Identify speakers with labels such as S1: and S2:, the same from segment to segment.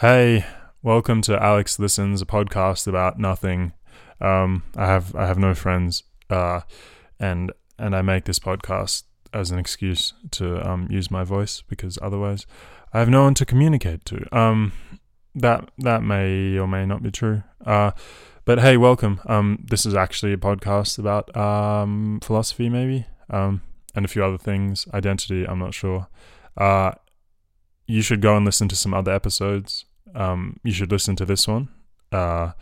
S1: Hey, welcome to Alex Listens, a podcast about nothing. Um, I have I have no friends, uh, and and I make this podcast as an excuse to um, use my voice because otherwise I have no one to communicate to. Um, that that may or may not be true. Uh, but hey, welcome. Um, this is actually a podcast about um, philosophy, maybe, um, and a few other things. Identity, I'm not sure. Uh, you should go and listen to some other episodes. Um, you should listen to this one. Uh,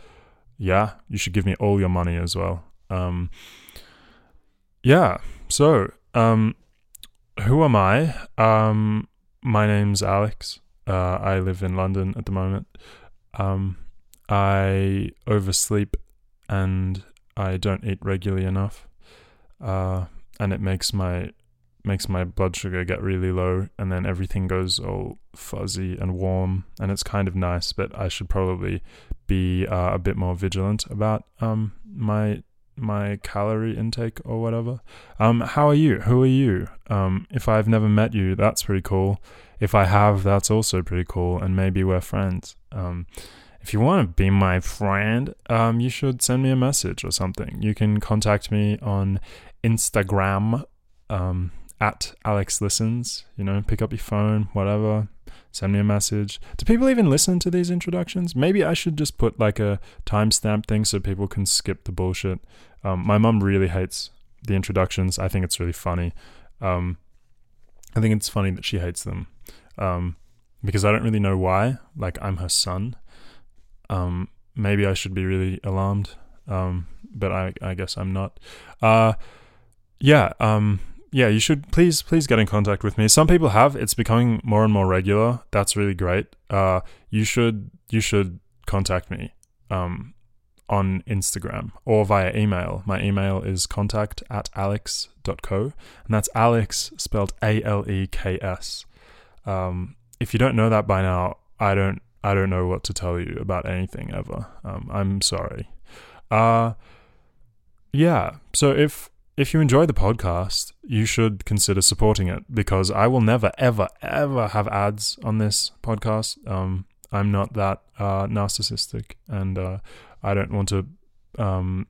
S1: yeah, you should give me all your money as well. Um, yeah. So, um, who am I? Um, my name's Alex. Uh, I live in London at the moment. Um, I oversleep and I don't eat regularly enough. Uh, and it makes my makes my blood sugar get really low and then everything goes all fuzzy and warm and it's kind of nice but i should probably be uh, a bit more vigilant about um, my my calorie intake or whatever. Um, how are you? Who are you? Um, if i've never met you that's pretty cool. If i have that's also pretty cool and maybe we're friends. Um, if you want to be my friend, um, you should send me a message or something. You can contact me on Instagram um, at Alex Listens. You know, pick up your phone, whatever. Send me a message. Do people even listen to these introductions? Maybe I should just put like a timestamp thing so people can skip the bullshit. Um, my mum really hates the introductions. I think it's really funny. Um, I think it's funny that she hates them um, because I don't really know why. Like, I'm her son. Um, maybe I should be really alarmed, um, but I, I guess I'm not. Uh, yeah, um, yeah, you should please please get in contact with me. Some people have. It's becoming more and more regular. That's really great. Uh, you should you should contact me um, on Instagram or via email. My email is contact at aleks.co, and that's Aleks spelled A L E K S. Um, if you don't know that by now, I don't I don't know what to tell you about anything ever. Um, I'm sorry. Uh, yeah. So if if you enjoy the podcast, you should consider supporting it because I will never, ever, ever have ads on this podcast. Um, I'm not that uh, narcissistic, and uh, I don't want to um,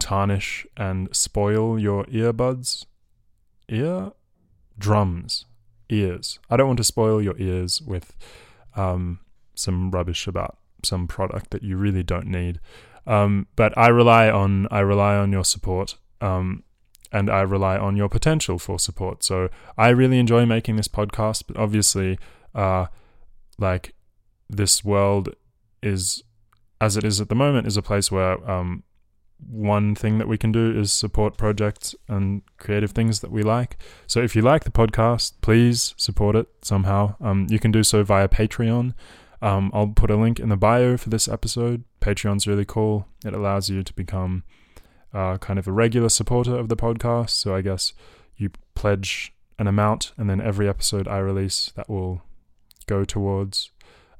S1: tarnish and spoil your earbuds. Ear drums, ears. I don't want to spoil your ears with um, some rubbish about some product that you really don't need. Um, but I rely on I rely on your support. Um, and I rely on your potential for support. So I really enjoy making this podcast, but obviously, uh, like this world is as it is at the moment is a place where um, one thing that we can do is support projects and creative things that we like. So if you like the podcast, please support it somehow. Um, you can do so via Patreon. Um, I'll put a link in the bio for this episode. Patreon's really cool. It allows you to become uh, kind of a regular supporter of the podcast. So I guess you pledge an amount, and then every episode I release that will go towards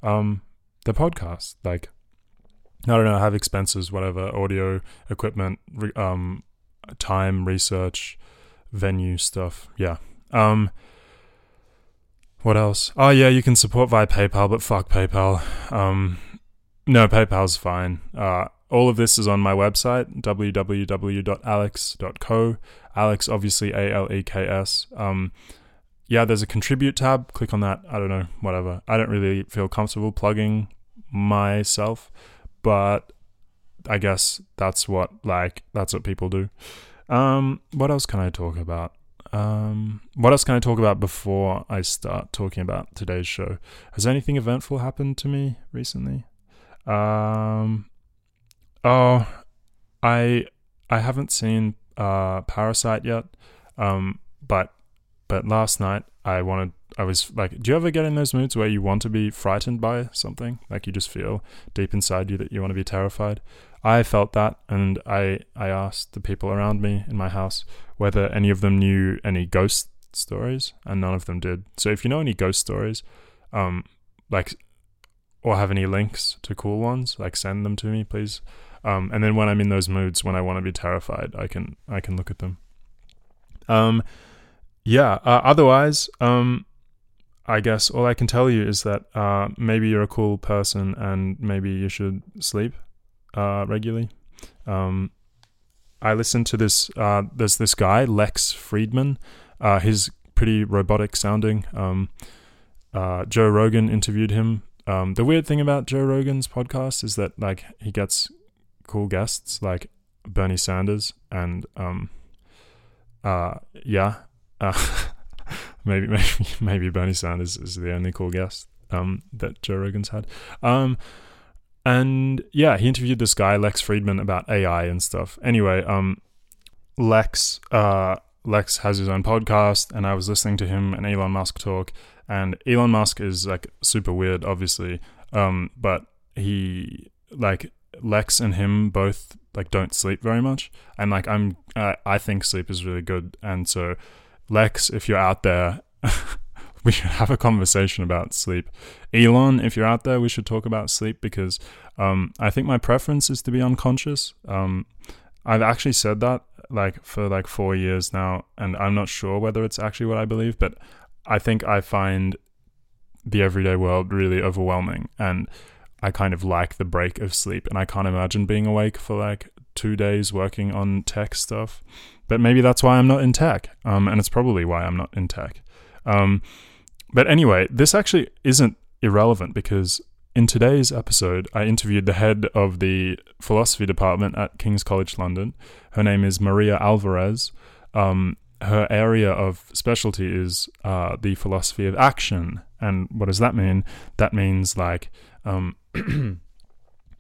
S1: um, the podcast. Like, I don't know, I have expenses, whatever, audio equipment, re- um, time, research, venue stuff. Yeah. Um, what else? Oh yeah, you can support via PayPal, but fuck PayPal. Um, no, PayPal's fine. Uh, all of this is on my website, www.aleks.co. Aleks, obviously A L E K S. Um, yeah, there's a contribute tab. Click on that. I don't know, whatever. I don't really feel comfortable plugging myself, but I guess that's what like that's what people do. Um, what else can I talk about? Um, what else can I talk about before I start talking about today's show? Has anything eventful happened to me recently? Um, Oh, I I haven't seen uh, Parasite yet. Um, but but last night I wanted. I was like, do you ever get in those moods where you want to be frightened by something? Like you just feel deep inside you that you want to be terrified. I felt that, and I I asked the people around me in my house whether any of them knew any ghost stories, and none of them did. So if you know any ghost stories, um, like or have any links to cool ones, like send them to me, please. Um, and then when I'm in those moods, when I want to be terrified, I can I can look at them. Um, yeah. Uh, otherwise, um, I guess all I can tell you is that uh, maybe you're a cool person and maybe you should sleep uh, regularly. Um, I listened to this. Uh, there's this guy Lex Fridman. Uh, he's pretty robotic sounding. Um, uh, Joe Rogan interviewed him. Um, the weird thing about Joe Rogan's podcast is that like he gets cool guests like Bernie Sanders and um, uh, yeah, uh, maybe maybe maybe Bernie Sanders is the only cool guest um, that Joe Rogan's had. Um, and yeah, he interviewed this guy Lex Fridman about AI and stuff. Anyway, um, Lex uh, Lex has his own podcast, and I was listening to him and Elon Musk talk. And Elon Musk is like super weird, obviously, um, but he like Lex and him both like don't sleep very much, and like I'm uh, I think sleep is really good, and so Lex, if you're out there, we should have a conversation about sleep. Elon, if you're out there, we should talk about sleep because um, I think my preference is to be unconscious. Um, I've actually said that like for like four years now, and I'm not sure whether it's actually what I believe, but I think I find the everyday world really overwhelming, and I kind of like the break of sleep, and I can't imagine being awake for like two days working on tech stuff. But maybe that's why I'm not in tech, um, and it's probably why I'm not in tech. Um, but anyway, this actually isn't irrelevant because in today's episode, I interviewed the head of the philosophy department at King's College London. Her name is Maria Alvarez. Um, her area of specialty is uh, the philosophy of action. And what does that mean? That means like, um,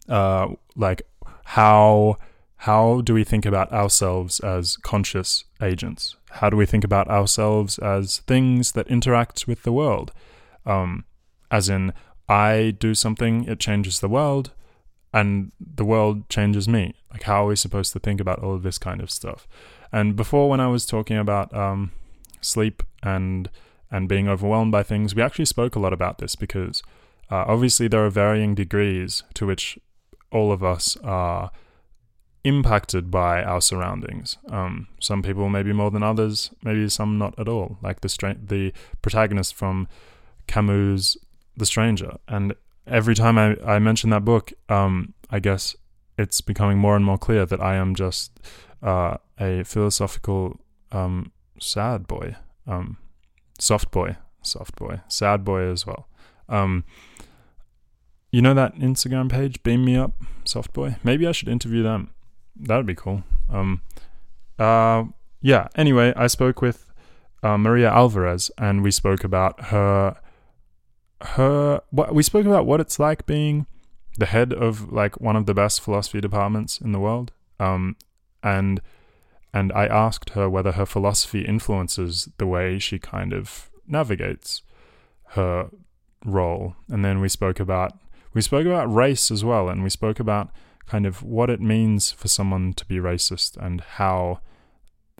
S1: uh, like how how do we think about ourselves as conscious agents? How do we think about ourselves as things that interact with the world? Um, as in, I do something, it changes the world, and the world changes me. Like, how are we supposed to think about all of this kind of stuff? And before, when I was talking about um, sleep and and being overwhelmed by things, we actually spoke a lot about this because uh, obviously there are varying degrees to which all of us are impacted by our surroundings. Um, some people maybe more than others, maybe some not at all. Like the stra- the protagonist from Camus' The Stranger, and every time I, I mention that book, um, I guess it's becoming more and more clear that I am just uh, a philosophical um, sad boy, um, soft boy, soft boy, sad boy as well. You know that Instagram page, Beam Me Up, Soft Boy? Maybe I should interview them. That would be cool. Um, uh, yeah. Anyway, I spoke with uh, Maria Alvarez, and we spoke about her, her. What we spoke about what it's like being the head of like one of the best philosophy departments in the world. Um, and and I asked her whether her philosophy influences the way she kind of navigates her role. And then we spoke about we spoke about race as well, and we spoke about kind of what it means for someone to be racist and how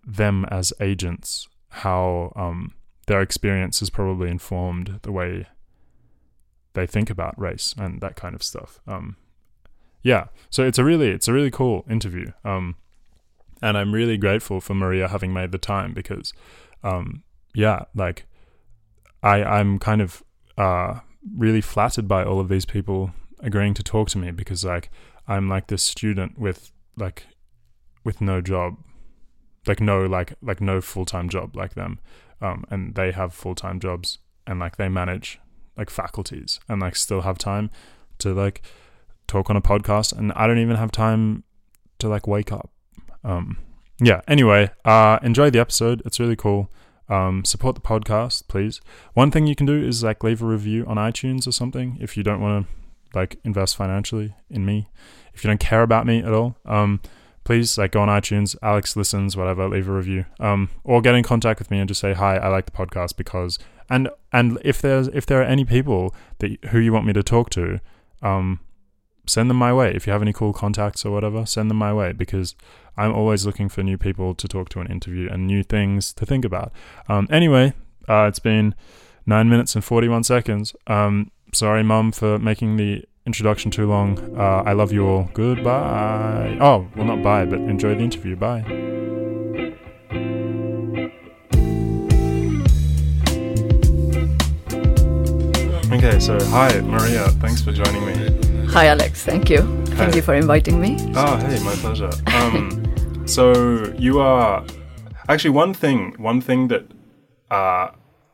S1: them as agents, how um, their experience has probably informed the way they think about race and that kind of stuff. Um, yeah, so it's a really it's a really cool interview. Um, and I'm really grateful for Maria having made the time because, um, yeah, like I I'm kind of uh, really flattered by all of these people agreeing to talk to me because like I'm like this student with like with no job, like no like like no full time job like them, um, and they have full time jobs and like they manage like faculties and like still have time to like talk on a podcast and I don't even have time to like wake up um, yeah. Anyway, uh, enjoy the episode. It's really cool. Um, support the podcast, please. One thing you can do is like leave a review on iTunes or something if you don't want to like invest financially in me. If you don't care about me at all, um, please like go on iTunes, Alex listens, whatever, leave a review. Um, or get in contact with me and just say hi. I like the podcast because and and if there's if there are any people that who you want me to talk to, um, send them my way. If you have any cool contacts or whatever, send them my way because I'm always looking for new people to talk to and interview and new things to think about. Um, anyway, uh, it's been nine minutes and 41 seconds. Um, sorry, mum, for making the introduction too long. Uh, I love you all. Goodbye. Oh, well, not bye, but enjoy the interview. Bye. Okay, so hi, Maria. Thanks for joining me.
S2: Hi, Alex. Thank you. Thank you for inviting me.
S1: Oh, hey, my pleasure. Um, so you are actually one thing. One thing that uh,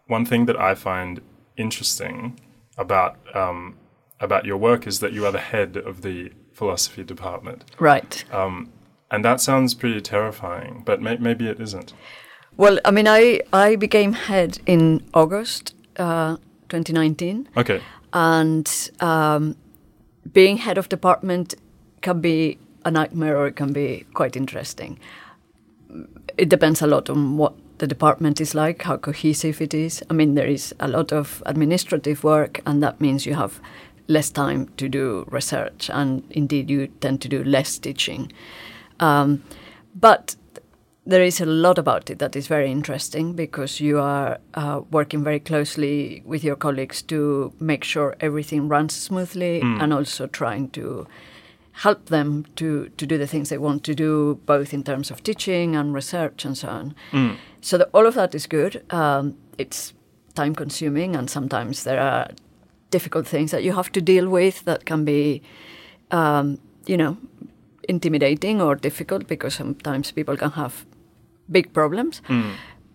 S1: one thing that I find interesting about um, about your work is that you are the head of the philosophy department,
S2: Right.
S1: um, and that sounds pretty terrifying. But may- maybe it isn't.
S2: Well, I mean, I, I became head in August uh, 2019,
S1: Okay.
S2: and um, being head of department can be a nightmare or it can be quite interesting. It depends a lot on what the department is like, how cohesive it is. I mean, there is a lot of administrative work, and that means you have less time to do research, and indeed, you tend to do less teaching. Um, but there is a lot about it that is very interesting because you are uh, working very closely with your colleagues to make sure everything runs smoothly and also trying to help them to, to do the things they want to do, both in terms of teaching and research and so on. So the, all of that is good. Um, it's time consuming, and sometimes there are difficult things that you have to deal with that can be, um, you know, intimidating or difficult because sometimes people can have big problems.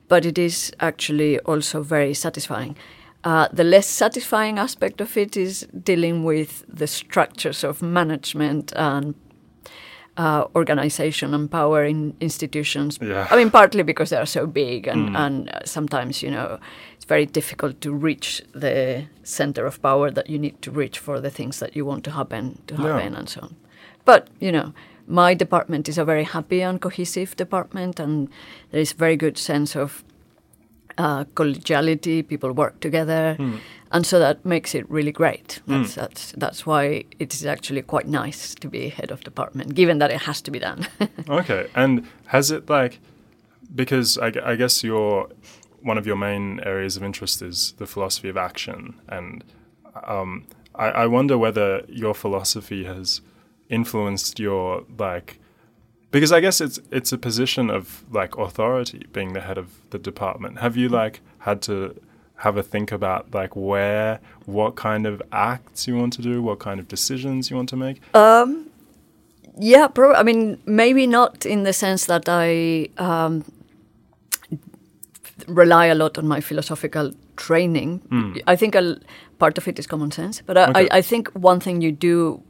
S2: But it is actually also very satisfying. Uh, the less satisfying aspect of it is dealing with the structures of management and uh, organization and power in institutions.
S1: Yeah.
S2: I mean, partly because they are so big, and, and uh, sometimes, you know, it's very difficult to reach the center of power that you need to reach for the things that you want to happen to
S1: Yeah.
S2: happen and so on. But you know, my department is a very happy and cohesive department, and there is very good sense of uh, collegiality. People work together, and so that makes it really great. That's that's that's why it is actually quite nice to be head of department, given that it has to be done.
S1: Okay, and has it like because I, I guess your one of your main areas of interest is the philosophy of action, and um, I, I wonder whether your philosophy has influenced your like because I guess it's it's a position of like authority being the head of the department. Have you like had to have a think about like where what kind of acts you want to do, what kind of decisions you want to make?
S2: Um yeah, pro- I mean, maybe not in the sense that I um, rely a lot on my philosophical training. I think a part of it is common sense, but I,
S1: Okay.
S2: I, I think one thing you do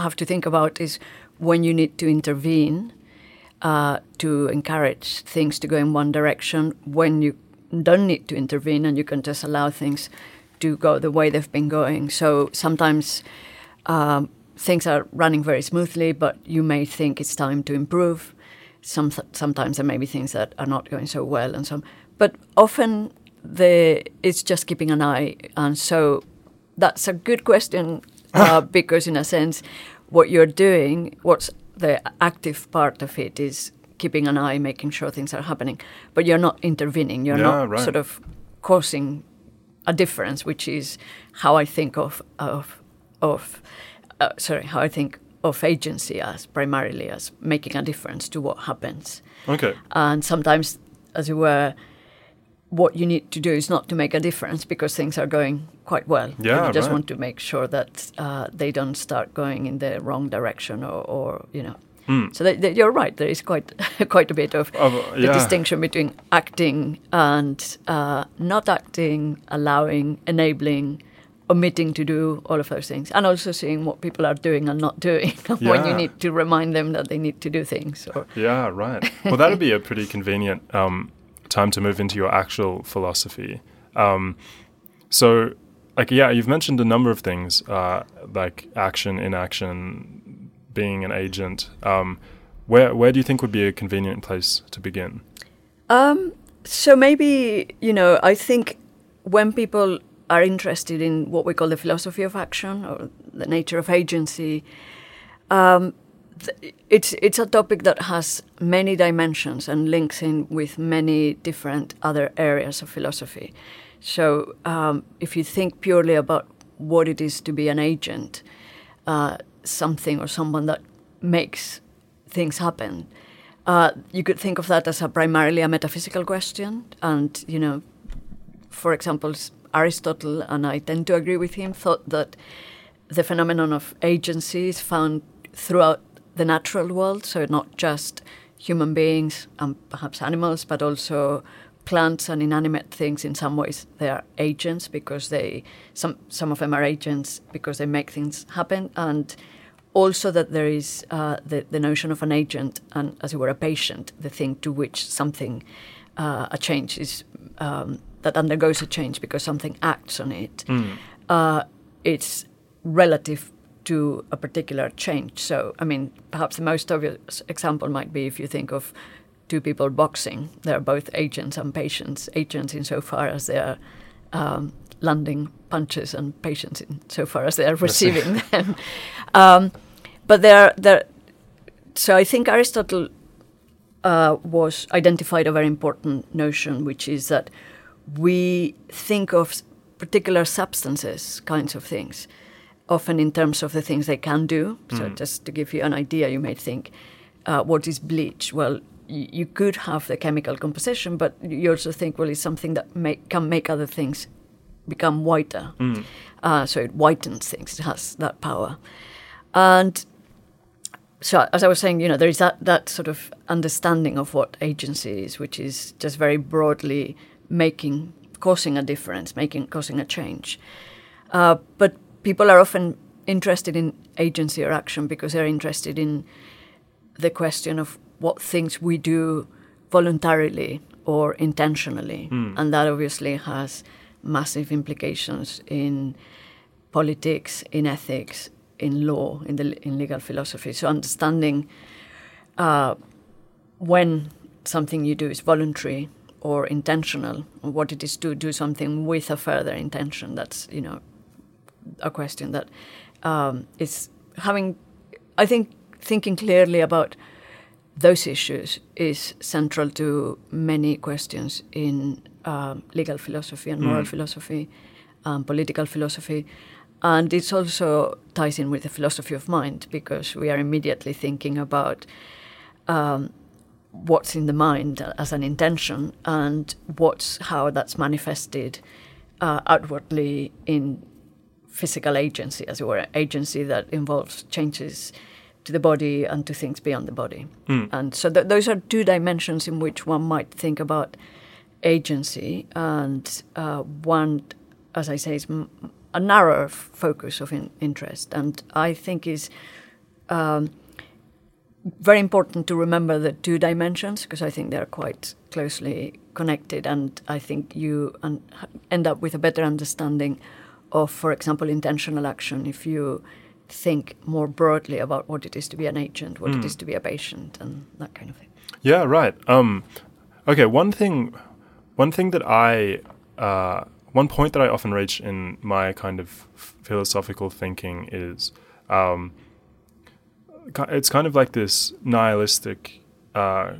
S2: have to think about is when you need to intervene uh, to encourage things to go in one direction, when you don't need to intervene and you can just allow things to go the way they've been going. So sometimes um, things are running very smoothly, but you may think it's time to improve. Some sometimes there may be things that are not going so well, and some. But often the it's just keeping an eye, and so that's a good question uh, because in a sense, what you're doing, what's the active part of it is keeping an eye, making sure things are happening, but you're not intervening. You're
S1: Yeah,
S2: not
S1: right.
S2: sort of causing a difference, which is how I think of of of uh, sorry, how I think of agency as primarily as making a difference to what happens.
S1: Okay.
S2: And sometimes, as it were, what you need to do is not to make a difference because things are going quite well.
S1: Yeah,
S2: you just
S1: right.
S2: want to make sure that uh, they don't start going in the wrong direction, or, or you know. So that, that you're right. There is quite quite a bit of
S1: Of-
S2: the
S1: yeah.
S2: distinction between acting and uh, not acting, allowing, enabling, omitting to do all of those things, and also seeing what people are doing and not doing when you need to remind them that they need to do things. Or
S1: Yeah, right. Well, that'd be a pretty convenient um, time to move into your actual philosophy. Um, so, like, yeah, you've mentioned a number of things, uh, like action, inaction, being an agent. Um, where where do you think would be a convenient place to begin?
S2: Um, so maybe you know, I think when people are interested in what we call the philosophy of action or the nature of agency, um, it's it's a topic that has many dimensions and links in with many different other areas of philosophy. So um, if you think purely about what it is to be an agent, uh, something or someone that makes things happen, uh, you could think of that as a primarily a metaphysical question. And you know, for example, Aristotle, and I tend to agree with him, thought that the phenomenon of agency is found throughout the natural world, so not just human beings and perhaps animals, but also plants and inanimate things. In some ways they are agents because they some some of them are agents because they make things happen. And also that there is uh, the, the notion of an agent and as it were a patient the thing to which something uh, a change is um, that undergoes a change because something acts on it.
S1: Mm.
S2: uh, it's relative to a particular change. So, I mean, perhaps the most obvious example might be if you think of two people boxing. They're both agents and patients. Agents insofar as they are um, landing punches, and patients insofar as they are receiving them. Um, but they're, they're, so I think Aristotle uh, was identified a very important notion, which is that we think of particular substances, kinds of things, often in terms of the things they can do. So,
S1: Mm.
S2: just to give you an idea, you may think, uh, what is bleach? Well, y- you could have the chemical composition, but you also think, well, it's something that make, can make other things become whiter.
S1: Mm.
S2: Uh, so it whitens things. It has that power. And so, as I was saying, you know, there is that, that sort of understanding of what agency is, which is just very broadly making, causing a difference, making, causing a change. Uh, but people are often interested in agency or action because they're interested in the question of what things we do voluntarily or intentionally.
S1: Mm.
S2: And that obviously has massive implications in politics, in ethics, in law, in the in legal philosophy. So understanding uh, when something you do is voluntary or intentional, or what it is to do something with a further intention. That's you know a question that um, is having. I think thinking clearly about those issues is central to many questions in um, legal philosophy and moral
S1: Mm.
S2: philosophy, um, political philosophy. And it also ties in with the philosophy of mind because we are immediately thinking about um, what's in the mind as an intention and what's how that's manifested uh, outwardly in physical agency, as it were, agency that involves changes to the body and to things beyond the body.
S1: Mm.
S2: And so th- those are two dimensions in which one might think about agency, and uh, one, as I say, is m- a narrower f- focus of in- interest, and I think is um, very important to remember the two dimensions because I think they're quite closely connected, and I think you un- end up with a better understanding of, for example, intentional action if you think more broadly about what it is to be an agent, what
S1: Mm.
S2: it is to be a patient, and that kind of thing.
S1: Yeah, right. Um, okay, one thing, one thing that I, uh, one point that I often reach in my kind of philosophical thinking is, um, it's kind of like this nihilistic. Uh,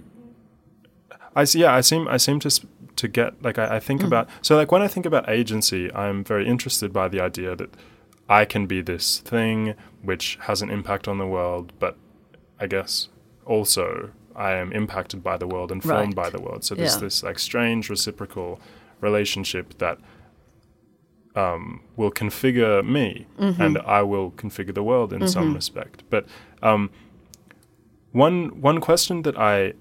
S1: I see. Yeah, I seem. I seem to s- to get like I, I think
S2: Mm.
S1: about. So like when I think about agency, I'm very interested by the idea that I can be this thing which has an impact on the world, but I guess also I am impacted by the world and formed
S2: Right.
S1: by the world. So there's
S2: Yeah.
S1: this like strange reciprocal relationship that um, will configure me
S2: Mhm.
S1: and I will configure the world in some
S2: Mhm.
S1: respect. But um, one one question that I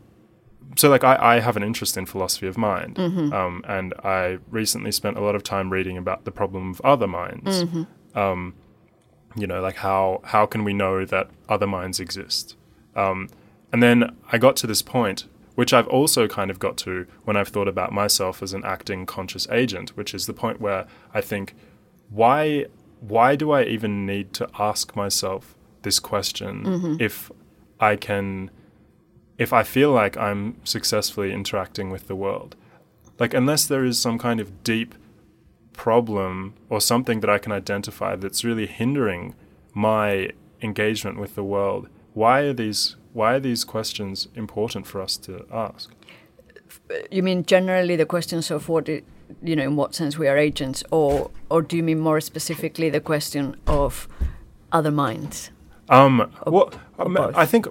S1: so like I, I have an interest in philosophy of mind,
S2: Mhm.
S1: um, and I recently spent a lot of time reading about the problem of other minds.
S2: Mhm.
S1: Um, you know, like how how can we know that other minds exist? Um, and then I got to this point, which I've also kind of got to when I've thought about myself as an acting conscious agent, which is the point where I think, why why do I even need to ask myself this question
S2: Mhm.
S1: if I can if I feel like I'm successfully interacting with the world? Like unless there is some kind of deep problem or something that I can identify that's really hindering my engagement with the world, why are these why are these questions important for us to ask?
S2: You mean generally the questions of what it, you know, in what sense we are agents, or or do you mean more specifically the question of other minds?
S1: Um,
S2: Or-
S1: well,
S2: or.
S1: I think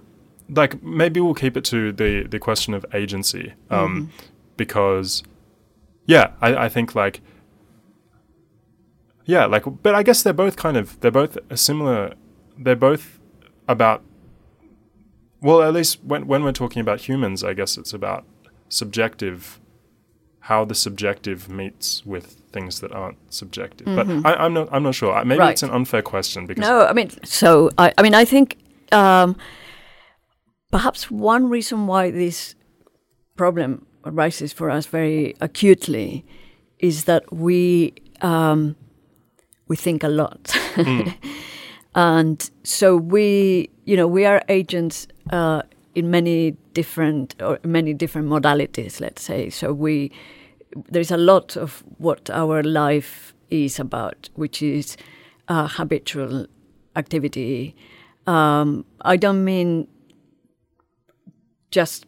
S1: like maybe we'll keep it to the the question of agency, um,
S2: Mhm.
S1: because yeah, I, I think like yeah, like, but I guess they're both kind of they're both a similar. They're both about. Well, at least when when we're talking about humans, I guess it's about subjective, how the subjective meets with things that aren't subjective.
S2: Mhm.
S1: But I, I'm not I'm not sure. Maybe
S2: Right.
S1: it's an unfair question because
S2: No, I mean, so I, I mean, I think um, perhaps one reason why this problem arises for us very acutely is that we um, we think a lot, and so we, you know, we are agents uh, in many different or many different modalities. Let's say so we there's a lot of what our life is about, which is uh, habitual activity. Um, I don't mean just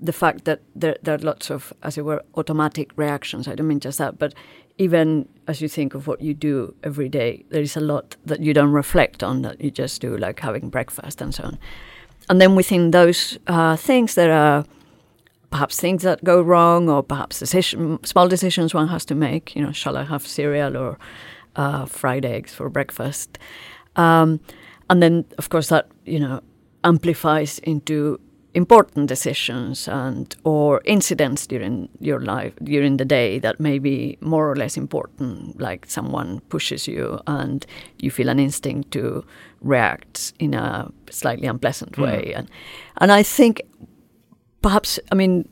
S2: the fact that there, there are lots of, as it were, automatic reactions. I don't mean just that, but even as you think of what you do every day, there is a lot that you don't reflect on that you just do, like having breakfast and so on. And then within those uh, things, there are perhaps things that go wrong, or perhaps decision, small decisions one has to make. You know, shall I have cereal or uh, fried eggs for breakfast? Um, and then, of course, that you know amplifies into important decisions and or incidents during your life during the day that may be more or less important like someone pushes you and you feel an instinct to react in a slightly unpleasant
S1: Mm.
S2: way and and I think perhaps I mean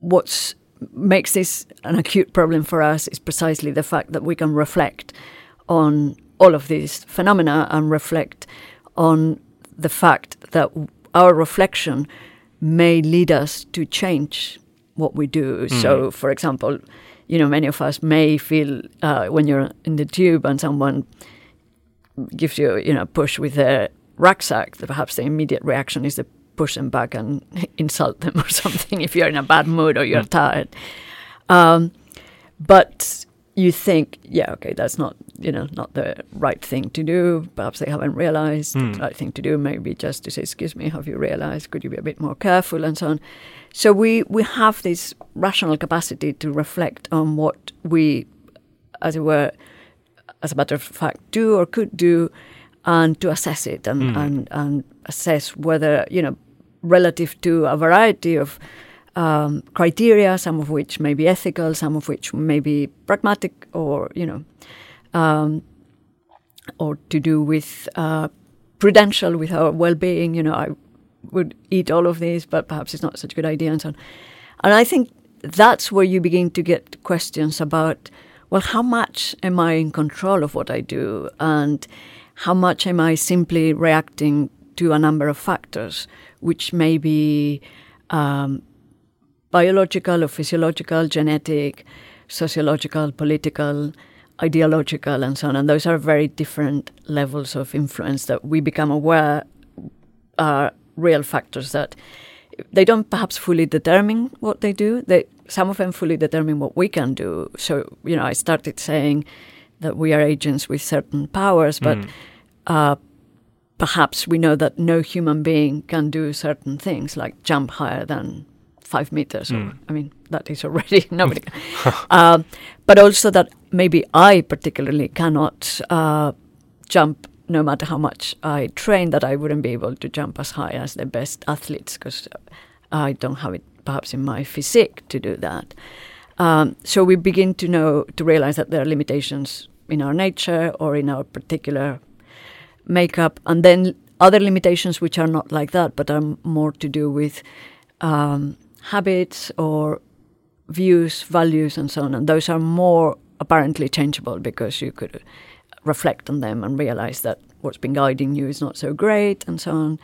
S2: what makes this an acute problem for us is precisely the fact that we can reflect on all of these phenomena and reflect on the fact that our reflection may lead us to change what we do. So, for example, you know, many of us may feel uh, when you're in the tube and someone gives you, you know, a push with their rucksack, that perhaps the immediate reaction is to push them back and insult them or something if you're in a bad mood or you're tired. Um, but you think, yeah, okay, that's not, you know, not the right thing to do. Perhaps they haven't realized
S1: Hmm.
S2: the right thing to do. Maybe just to say, excuse me, have you realized? Could you be a bit more careful and so on. So we we have this rational capacity to reflect on what we, as it were, as a matter of fact, do or could do, and to assess it and,
S1: Mm.
S2: and, and assess whether, you know, relative to a variety of um, criteria, some of which may be ethical, some of which may be pragmatic or, you know, um, or to do with uh, prudential, with our well being. You know, I would eat all of these, but perhaps it's not such a good idea and so on. And I think that's where you begin to get questions about, well, how much am I in control of what I do? And how much am I simply reacting to a number of factors, which may be um, biological or physiological, genetic, sociological, political, ideological, and so on. And those are very different levels of influence that we become aware are real factors that they don't perhaps fully determine what they do. They some of them fully determine what we can do. So you know, I started saying that we are agents with certain powers, but
S1: Mm.
S2: uh, perhaps we know that no human being can do certain things like jump higher than five meters. Or,
S1: Mm.
S2: I mean, that is already nobody. um, but also that maybe I particularly cannot uh, jump no matter how much I train. That I wouldn't be able to jump as high as the best athletes because I don't have it perhaps in my physique to do that. Um, so we begin to know to realize that there are limitations in our nature or in our particular makeup, and then other limitations which are not like that, but are more to do with um, habits or views, values, and so on. And those are more apparently changeable because you could reflect on them and realize that what's been guiding you is not so great, and so on.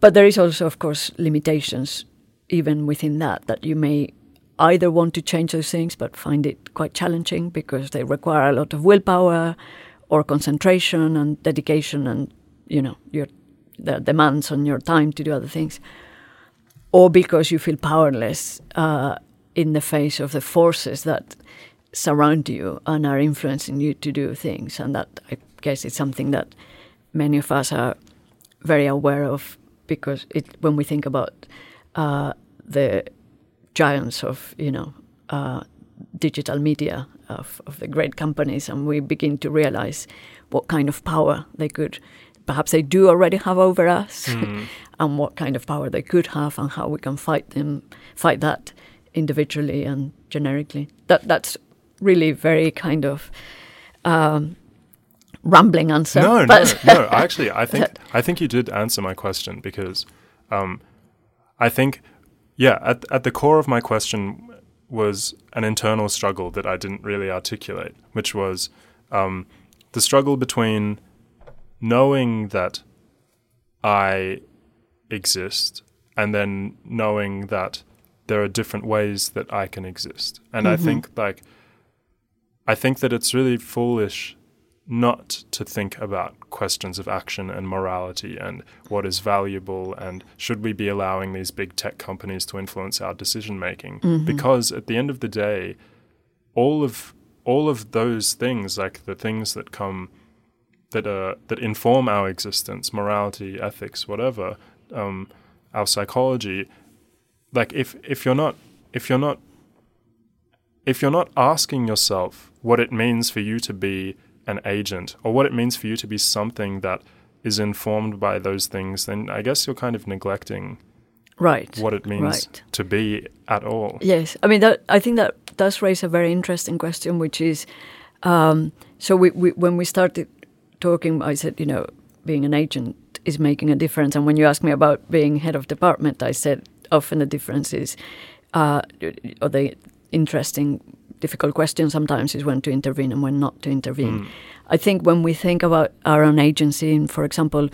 S2: But there is also, of course, limitations even within that that you may either want to change those things but find it quite challenging because they require a lot of willpower or concentration and dedication and you know your the demands on your time to do other things or because you feel powerless uh, in the face of the forces that surround you and are influencing you to do things. And that i guess is something that many of us are very aware of because it when we think about uh, the giants of you know uh, digital media of, of the great companies, and we begin to realize what kind of power they could, perhaps they do already have over us,
S1: Mm.
S2: and what kind of power they could have, and how we can fight them, fight that individually and generically. That that's really very kind of um, rambling answer.
S1: No, no, no. Actually, I think I think you did answer my question because um, I think, yeah, at at the core of my question was an internal struggle that I didn't really articulate, which was um, the struggle between knowing that I exist and then knowing that there are different ways that I can exist. And I mm-hmm. think like I think that it's really foolish not to think about questions of action and morality and what is valuable and should we be allowing these big tech companies to influence our decision making. Mm-hmm. Because at the end of the day all of all of those things like the things that come that uh, that inform our existence morality ethics whatever um, our psychology like if if you're not if you're not if you're not asking yourself what it means for you to be an agent or what it means for you to be something that is informed by those things, then I guess you're kind of neglecting
S2: right.
S1: what it means
S2: Right.
S1: to be at all.
S2: Yes, I mean that. I think that does raise a very interesting question, which is, um, so we, we when we started talking, I said, you know, being an agent is making a difference, and when you ask me about being head of department, I said often the difference is, uh, or the interesting, difficult question sometimes is when to intervene and when not to intervene. I think when we think about our own agency, and for example,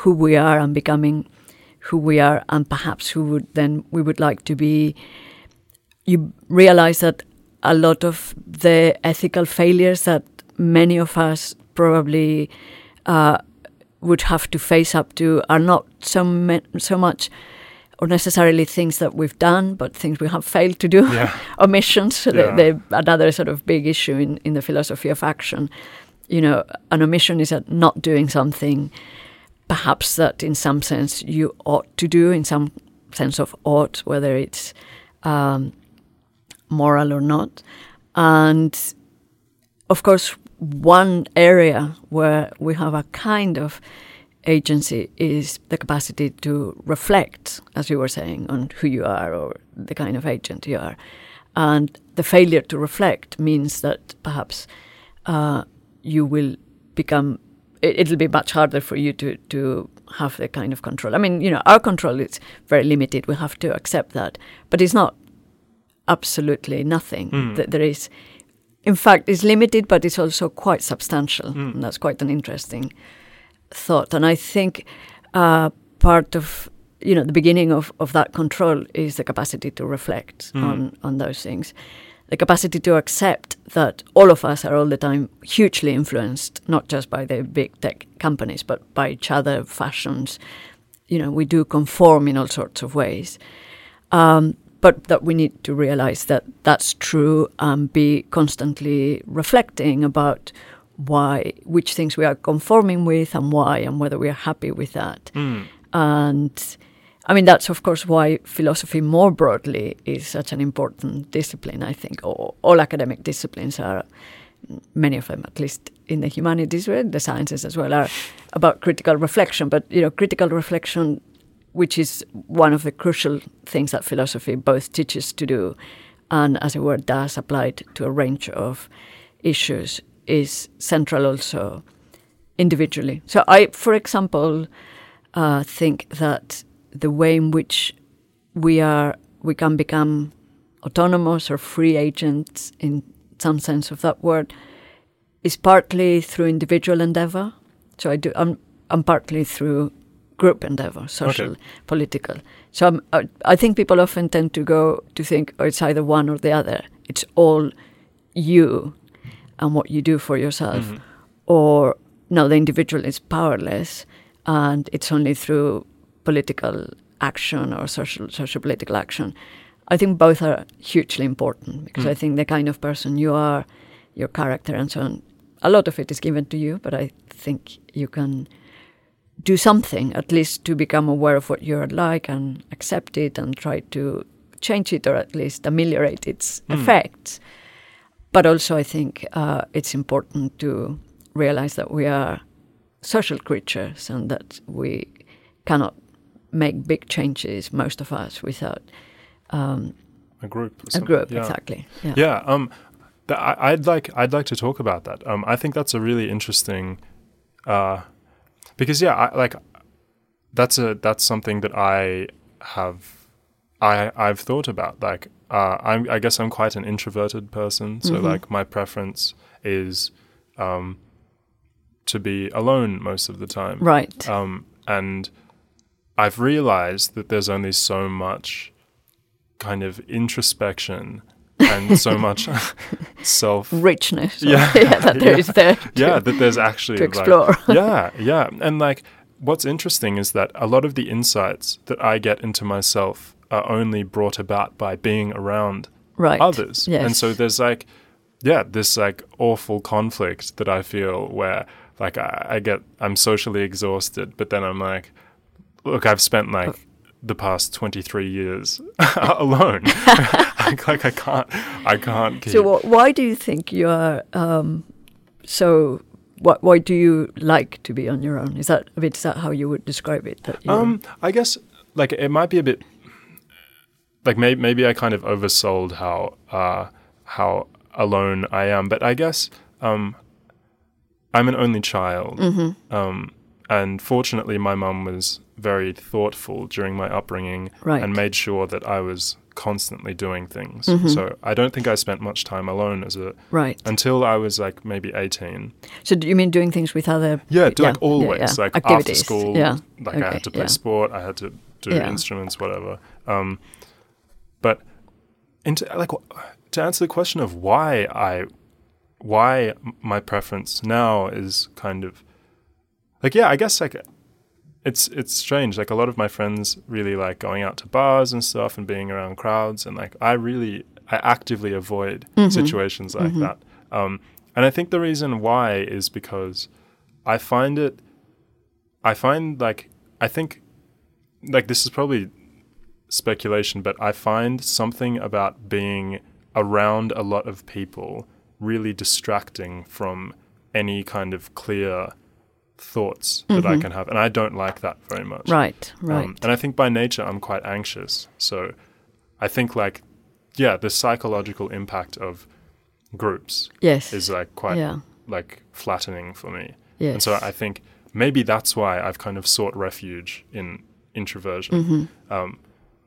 S2: who we are and becoming who we are, and perhaps who would then we would like to be you realize that a lot of the ethical failures that many of us probably uh, would have to face up to are not so me- so much or necessarily things that we've done, but things we have failed to do,
S1: Yeah.
S2: omissions.
S1: Yeah.
S2: the, the, another sort of big issue in, in the philosophy of action. You know, an omission is a not doing something, perhaps that in some sense you ought to do, in some sense of ought, whether it's um, moral or not. And of course, one area where we have a kind of agency is the capacity to reflect, as you were saying, on who you are or the kind of agent you are. And the failure to reflect means that perhaps uh, you will become, it, it'll be much harder for you to, to have the kind of control. I mean, you know, our control is very limited. We have to accept that. But it's not absolutely nothing.
S1: Mm.
S2: Th- There is, in fact, it's limited, but it's also quite substantial. And that's quite an interesting thought. And I think uh, part of you know the beginning of, of that control is the capacity to reflect
S1: Mm.
S2: on on those things, the capacity to accept that all of us are all the time hugely influenced, not just by the big tech companies, but by each other, fashions. You know, we do conform in all sorts of ways. Um, but that we need to realize that that's true and be constantly reflecting about why, which things we are conforming with and why, and whether we are happy with that.
S1: Mm.
S2: And I mean, that's of course why philosophy more broadly is such an important discipline, I think. All, all academic disciplines are, many of them at least in the humanities, the sciences as well, are about critical reflection. But, you know, critical reflection, which is one of the crucial things that philosophy both teaches to do and, as it were, does applied to a range of issues, is central also individually. So I, for example, uh, think that the way in which we are we can become autonomous or free agents in some sense of that word is partly through individual endeavor. So I do I'm partly through group endeavor, social,
S1: Okay.
S2: political. So I'm, I, I think people often tend to go to think, oh, it's either one or the other. It's all you and what you do for yourself,
S1: Mhm.
S2: or no, the individual is powerless, and it's only through political action or social social political action. I think both are hugely important because
S1: Mm.
S2: I think the kind of person you are, your character, and so on, a lot of it is given to you, but I think you can do something at least to become aware of what you're like and accept it and try to change it or at least ameliorate its
S1: Mm.
S2: effects. but also I think uh, it's important to realize that we are social creatures and that we cannot make big changes, most of us, without um,
S1: a group.
S2: a group.
S1: Yeah.
S2: Exactly. Yeah.
S1: Yeah, um, th- I, I'd like I'd like to talk about that. Um, I think that's a really interesting, uh, because yeah, I, like that's a that's something that I have, I I've thought about. Like, uh, I'm I guess I'm quite an introverted person, so
S2: Mhm.
S1: like my preference is, um, to be alone most of the time.
S2: Right.
S1: Um, and I've realized that there's only so much kind of introspection and so much self.
S2: Richness. or-
S1: Yeah.
S2: that there
S1: Yeah.
S2: is there. To,
S1: Yeah, that there's actually
S2: to
S1: like-
S2: explore.
S1: yeah, yeah. And like, what's interesting is that a lot of the insights that I get into myself are only brought about by being around
S2: right.
S1: others.
S2: Yes.
S1: And so there's like, yeah, this like awful conflict that I feel where like I, I get, I'm socially exhausted, but then I'm like, look, I've spent like oh. the past 23 years alone. Like, like I can't, I can't keep.
S2: So, wh- why do you think you are um, so? Wh- why do you like to be on your own? Is that a bit? Is that how you would describe it? That
S1: Um, I guess like it might be a bit like maybe maybe I kind of oversold how uh, how alone I am, but I guess um, I'm an only child,
S2: Mm-hmm.
S1: um, and fortunately, my mum was very thoughtful during my upbringing
S2: right?
S1: and made sure that I was constantly doing things.
S2: Mhm.
S1: So I don't think I spent much time alone as a
S2: right.
S1: until I was like maybe 18.
S2: So, do you mean doing things with other?
S1: Yeah, do,
S2: Yeah,
S1: like always,
S2: yeah, yeah.
S1: like after school.
S2: yeah.
S1: Like I had to play sport, I had to do instruments, whatever. Um, but into like to answer the question of why I, why my preference now is kind of like yeah, I guess like it's it's strange. Like a lot of my friends really like going out to bars and stuff and being around crowds, and like I really I actively avoid
S2: Mhm.
S1: situations like
S2: Mhm.
S1: that. Um, and I think the reason why is because I find it, I find like, I think, like, this is probably speculation, but I find something about being around a lot of people really distracting from any kind of clear thoughts that I
S2: Mhm.
S1: can have. And I don't like that very much.
S2: Right. Right.
S1: Um, and I think by nature I'm quite anxious. So I think like yeah, the psychological impact of groups
S2: yes.
S1: is like quite
S2: yeah.
S1: like flattening for me.
S2: Yes.
S1: And so I think maybe that's why I've kind of sought refuge in introversion.
S2: Mhm.
S1: Um,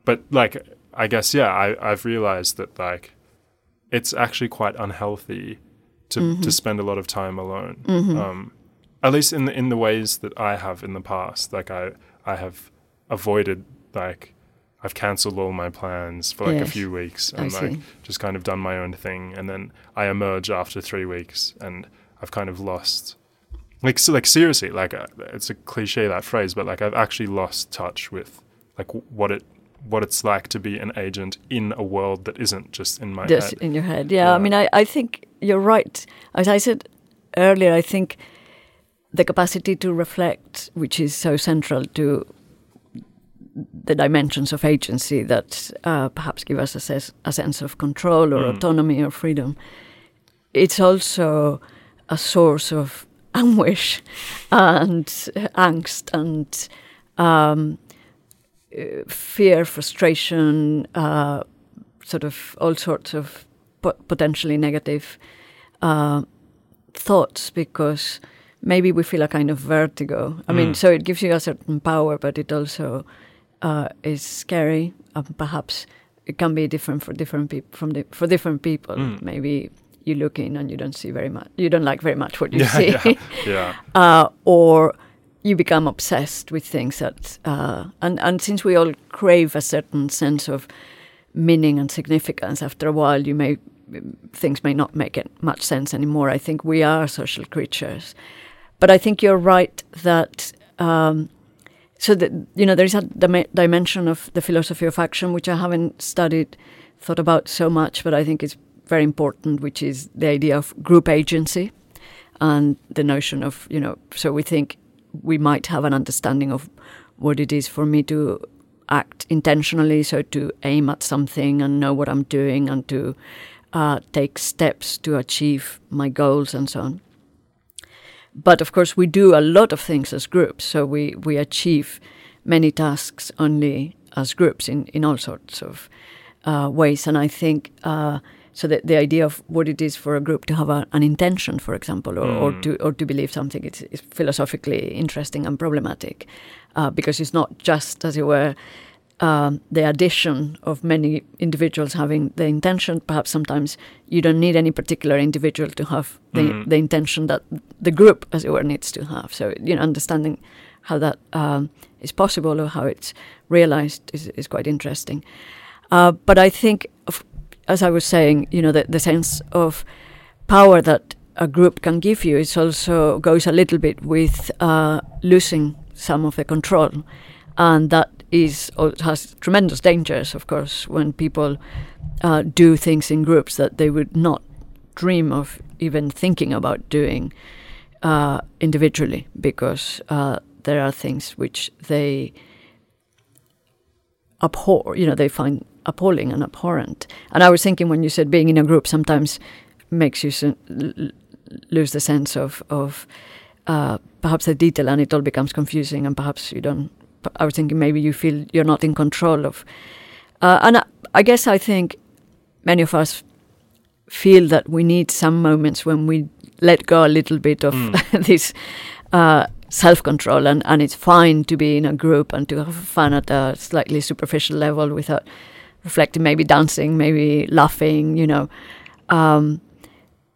S1: but like I guess yeah, I, I've realized that like it's actually quite unhealthy to
S2: Mhm.
S1: to spend a lot of time alone.
S2: Mhm.
S1: Um, at least in the in the ways that I have in the past. Like I I have avoided like I've cancelled all my plans for like a few weeks
S2: I
S1: and like
S2: see.
S1: just kind of done my own thing and then I emerge after three weeks and I've kind of lost like so like seriously like uh, it's a cliche that phrase but like I've actually lost touch with like w- what it what it's like to be an agent in a world that isn't just in my
S2: Just
S1: head.
S2: in your head. Yeah,
S1: Yeah.
S2: I mean, I, I think you're right. As I said earlier, I think the capacity to reflect, which is so central to the dimensions of agency that uh, perhaps give us a, ses- a sense of control or
S1: Mm.
S2: autonomy or freedom, it's also a source of anguish and angst and um, fear, frustration, uh, sort of all sorts of po- potentially negative uh, thoughts because maybe we feel a kind of vertigo. I mean,
S1: Mm.
S2: so it gives you a certain power, but it also uh, is scary. Um, perhaps it can be different for different people. From the, for different people,
S1: Mm.
S2: maybe you look in and you don't see very much. You don't like very much what you
S1: Yeah,
S2: see
S1: yeah, yeah.
S2: uh, or you become obsessed with things that uh, and and since we all crave a certain sense of meaning and significance after a while you may things may not make it much sense anymore i think we are social creatures but i think you're right that um, so that you know there's a dim- dimension of the philosophy of action which i haven't studied thought about so much but i think it's very important which is the idea of group agency and the notion of you know so we think we might have an understanding of what it is for me to act intentionally so to aim at something and know what i'm doing and to uh, take steps to achieve my goals and so on. But of course, we do a lot of things as groups, so we, we achieve many tasks only as groups in, in all sorts of uh, ways. And I think uh, so that the idea of what it is for a group to have a, an intention, for example, or, mm. or, to or to believe something is, is philosophically interesting and problematic, uh, because it's not just, as it were, um, the addition of many individuals having the intention. Perhaps sometimes you don't need any particular individual to have the, mm. the intention that the group, as it were, needs to have. So you know, understanding how that um, is possible or how it's realized is, is quite interesting. Uh, but I think, of, as I was saying, you know, the, the sense of power that a group can give you is also goes a little bit with uh, losing some of the control, and that is has tremendous dangers, of course, when people uh, do things in groups that they would not dream of even thinking about doing uh, individually, because uh, there are things which they abhor, you know, they find appalling and abhorrent. And I was thinking when you said being in a group sometimes makes you lose the sense of of uh, perhaps the detail, and it all becomes confusing, and perhaps you don't. I was thinking maybe you feel you're not in control of, uh, and I, I guess I think many of us feel that we need some moments when we let go a little bit of mm. this uh, self control, and, and it's fine to be in a group and to have fun at a slightly superficial level without reflecting, maybe dancing, maybe laughing, you know. Um,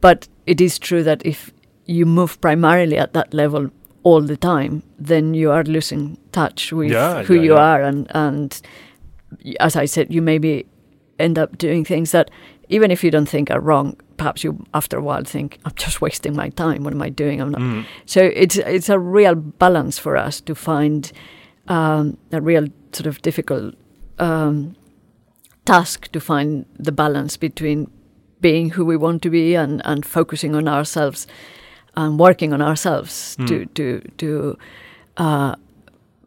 S2: but it is true that if you move primarily at that level all the time, then you are losing touch with yeah, who yeah, you yeah. are, and and as I said, you maybe end up doing things that even if you don't think are wrong, perhaps you after a while think I'm just wasting my time. What am I doing? I'm not. Mm. So it's it's a real balance for us to find um, a real sort of difficult um, task to find the balance between being who we want to be and, and focusing on ourselves and working on ourselves mm. to to to uh,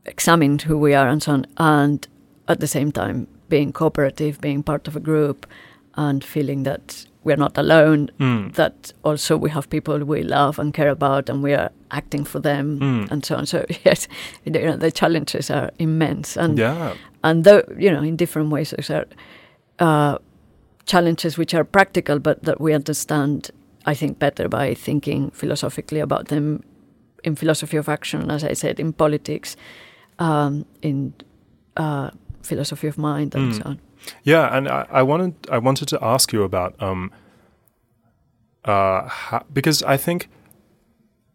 S2: examine who we are and so on, and at the same time being cooperative, being part of a group, and feeling that we're not alone. Mm. That also we have people we love and care about, and we are acting for them, mm. and so on. So yes, you know the challenges are immense, and
S1: yeah.
S2: and though you know in different ways those are uh, challenges which are practical, but that we understand. I think better by thinking philosophically about them in philosophy of action, as I said, in politics, um, in uh, philosophy of mind, and mm. so on.
S1: Yeah, and I, I, wanted I wanted to ask you about um, uh, how, because I think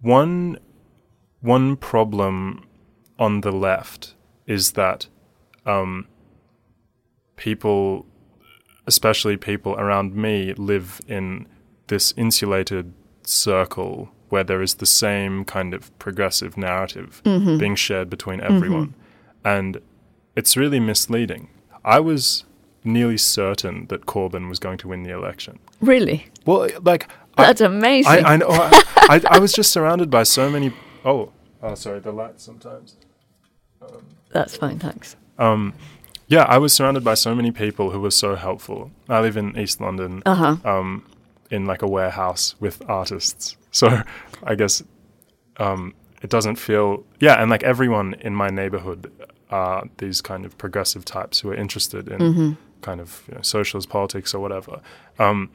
S1: one one problem on the left is that um, people, especially people around me, live in this insulated circle where there is the same kind of progressive narrative mm-hmm. being shared between everyone, mm-hmm. and it's really misleading. I was nearly certain that Corbyn was going to win the election.
S2: Really?
S1: Well, like
S2: that's I, amazing.
S1: I, I know. I, I, was just surrounded by so many. Oh, oh, sorry, the lights sometimes.
S2: Um, that's fine, thanks.
S1: Um, yeah, I was surrounded by so many people who were so helpful. I live in East London,
S2: uh-huh.
S1: um, in like a warehouse with artists. So I guess um, it doesn't feel yeah, and like everyone in my neighborhood are these kind of progressive types who are interested in mm-hmm kind of you know, socialist politics or whatever. Um,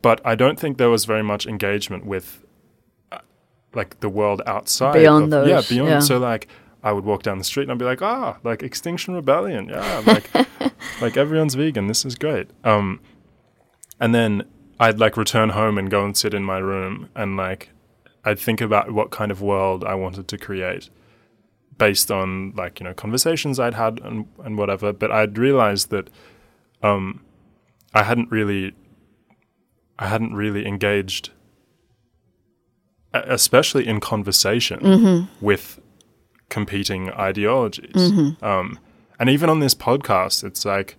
S1: but I don't think there was very much engagement with uh, like the world outside.
S2: Beyond
S1: of,
S2: those.
S1: Yeah, beyond. Yeah. So like I would walk down the street and I'd be like, ah, like Extinction Rebellion. Yeah, like like everyone's vegan. This is great. Um, and then I'd like return home and go and sit in my room and like I'd think about what kind of world I wanted to create based on like you know conversations I'd had and and whatever. But I'd realized that um, I hadn't really, I hadn't really engaged, especially in conversation mm-hmm. with competing ideologies. Mm-hmm. Um, and even on this podcast, it's like,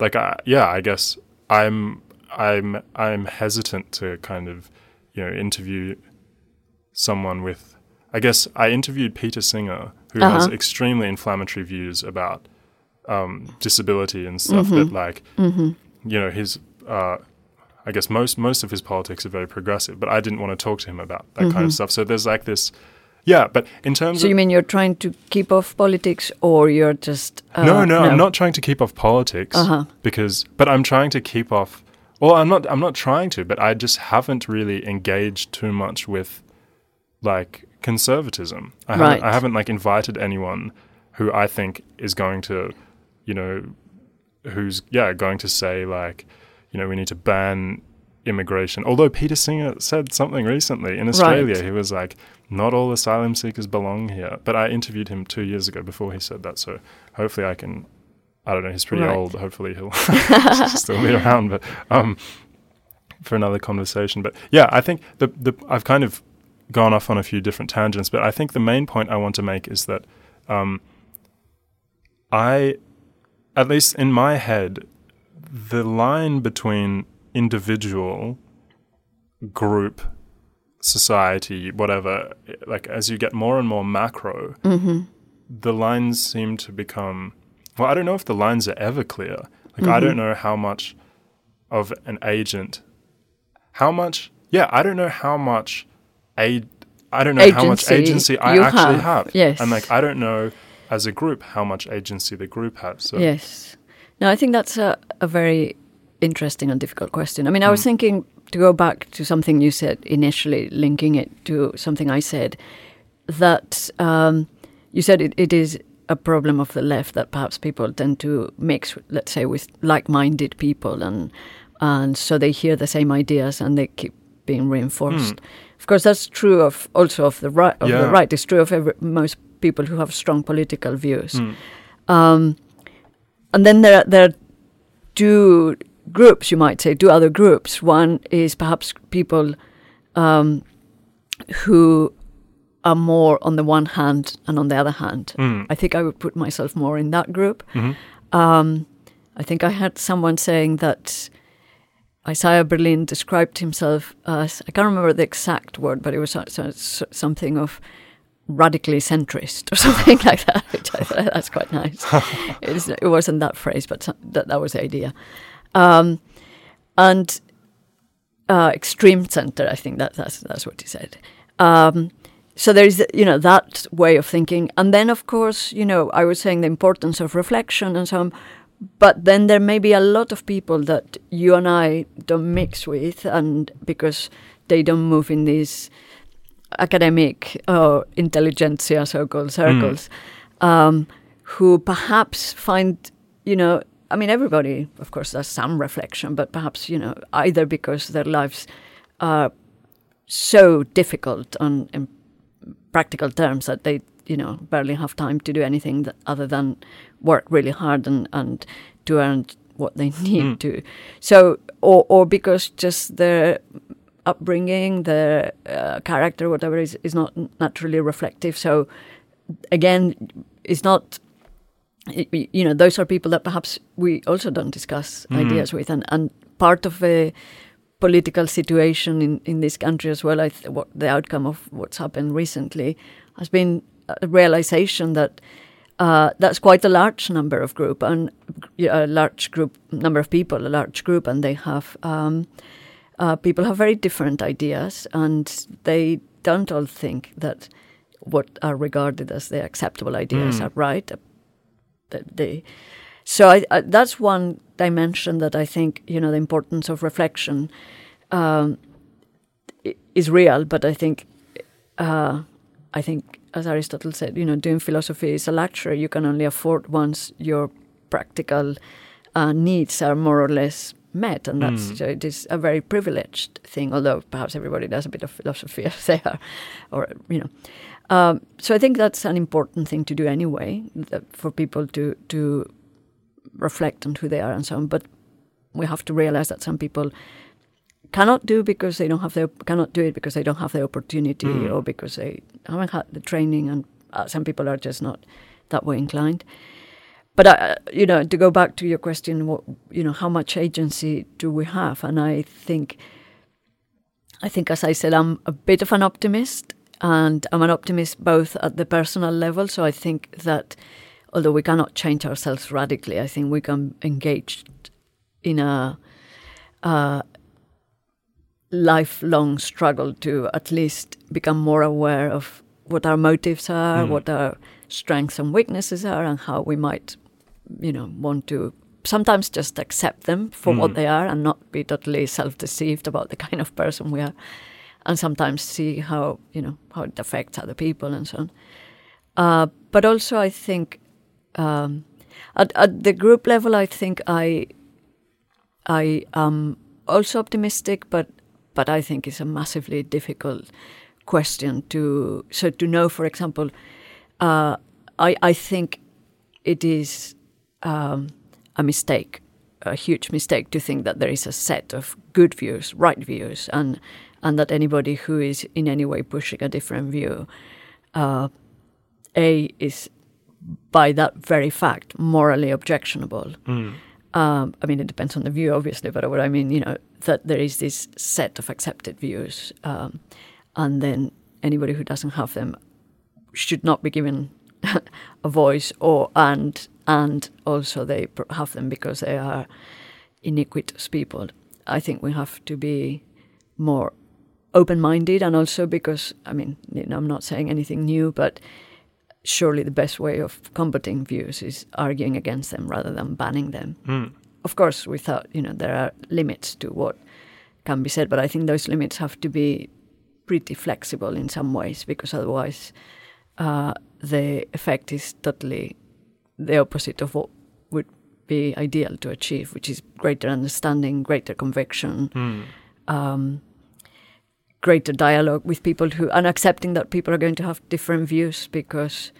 S1: like, I, yeah, I guess I'm, I'm, I'm hesitant to kind of, you know, interview someone with. I guess I interviewed Peter Singer, who uh-huh. has extremely inflammatory views about um, disability and stuff mm-hmm. that like mm-hmm. you know his uh, I guess most most of his politics are very progressive, but I didn't want to talk to him about that kind
S2: Mhm.
S1: of stuff. So there's like this, yeah. But in terms
S2: So you mean you're trying to keep off politics, or you're just uh,
S1: no, no, I'm not trying to keep off politics
S2: Uh huh.
S1: because, but I'm trying to keep off. Well, I'm not. I'm not trying to, but I just haven't really engaged too much with like conservatism. I haven't.
S2: Right.
S1: I haven't like invited anyone who I think is going to, you know, who's yeah going to say like, you know, we need to ban immigration. Although Peter Singer said something recently in Australia,
S2: Right.
S1: he was like, not all asylum seekers belong here. But I interviewed him two years ago before he said that, so hopefully I can. I don't know. He's pretty
S2: Right.
S1: old. Hopefully he'll still be around. But um, for another conversation. But yeah, I think the the I've kind of gone off on a few different tangents, but I think the main point I want to make is that um, I, at least in my head, the line between individual, group, society, whatever, like as you get more and more macro,
S2: Mm-hmm.
S1: the lines seem to become well i don't know if the lines are ever clear like i
S2: Mhm.
S1: don't know how much of an agent how much yeah i don't know how much aid i don't know how much
S2: Agency
S1: agency i actually
S2: have,
S1: have,
S2: yes.
S1: and like i don't know as a group how much agency the group has so
S2: Yes. No, I think that's a, a very interesting and difficult question. I mean, I was
S1: Mm.
S2: thinking to go back to something you said initially, linking it to something I said, that um, you said it, it is a problem of the left that perhaps people tend to mix, let's say, with like-minded people, and and so they hear the same ideas and they keep being reinforced. Of course, that's true of also of the right. Of the right, it's true of every, most people who have strong political views.
S1: Mm.
S2: Um, and then there are, there are two groups, you might say, two other groups. One is perhaps people um, who are more on the one hand and on the other hand.
S1: Mm.
S2: I think I would put myself more in that group.
S1: Mhm.
S2: Um, I think I heard someone saying that Isaiah Berlin described himself as, I can't remember the exact word, but it was so- so- something of radically centrist or something like that, which I thought that's quite nice. It's, it wasn't that phrase, but some, that, that was the idea. Um, and uh, extreme center, I think that, that's, that's what he said. Um, so there is, you know, that way of thinking. And then, of course, you know, I was saying the importance of reflection and so on. But then there may be a lot of people that you and I don't mix with, and because they don't move in these academic or intelligentsia so-called circles, um, who perhaps find, you know, I mean, everybody, of course, does some reflection, but perhaps, you know, either because their lives are so difficult and, in practical terms that they, you know, barely have time to do anything that, other than work really hard and, and to earn what they need
S1: Mm.
S2: to. So, or, or because just their upbringing, their uh, character, whatever, is, is not naturally reflective. So, again, it's not you know those are people that perhaps we also don't discuss
S1: Mhm.
S2: ideas with and, and part of the political situation in, in this country as well I th- what the outcome of what's happened recently has been a realization that uh, that's quite a large number of group and a large group number of people a large group and they have um, uh, people have very different ideas and they don't all think that what are regarded as the acceptable ideas
S1: Mm.
S2: are right that they so I, I, that's one dimension that I think you know the importance of reflection um, is real but I think uh, I think as Aristotle said you know doing philosophy is a luxury you can only afford once your practical uh, needs are more or less met and that's
S1: Mm.
S2: so it is a very privileged thing although perhaps everybody does a bit of philosophy as they are or you know um, so I think that's an important thing to do anyway, that for people to to reflect on who they are and so on. But we have to realize that some people cannot do because they don't have the cannot do it because they don't have the opportunity
S1: Mm.
S2: or because they haven't had the training, and uh, some people are just not that way inclined. But uh, you know, to go back to your question, what you know, how much agency do we have? And I think, I think, as I said, I'm a bit of an optimist, and I'm an optimist both at the personal level. So I think that although we cannot change ourselves radically, I think we can engage in a uh, lifelong struggle to at least become more aware of what our motives are,
S1: Mm.
S2: what our strengths and weaknesses are, and how we might, you know, want to sometimes just accept them for what
S1: Mm.
S2: they are and not be totally self-deceived about the kind of person we are, and sometimes see how you know how it affects other people and so on. Uh, but also, I think um, at, at the group level, I think I I am also optimistic, but but I think it's a massively difficult question to so to know. For example, uh, I I think it is um, a mistake, a huge mistake, to think that there is a set of good views, right views, and and that anybody who is in any way pushing a different view, uh, a is by that very fact morally objectionable.
S1: Mm.
S2: Um, I mean, it depends on the view, obviously, but what I mean, you know, that there is this set of accepted views, um, and then anybody who doesn't have them should not be given a voice, or and and also they have them because they are iniquitous people. I think we have to be more open-minded, and also because I mean, you know, I'm not saying anything new, but surely the best way of combating views is arguing against them rather than banning them.
S1: Mm.
S2: Of course, without you know, there are limits to what can be said, but I think those limits have to be pretty flexible in some ways because otherwise, uh, the effect is totally the opposite of what would be ideal to achieve, which is greater understanding, greater conviction,
S1: Mm.
S2: um, greater dialogue with people who, and accepting that people are going to have different views because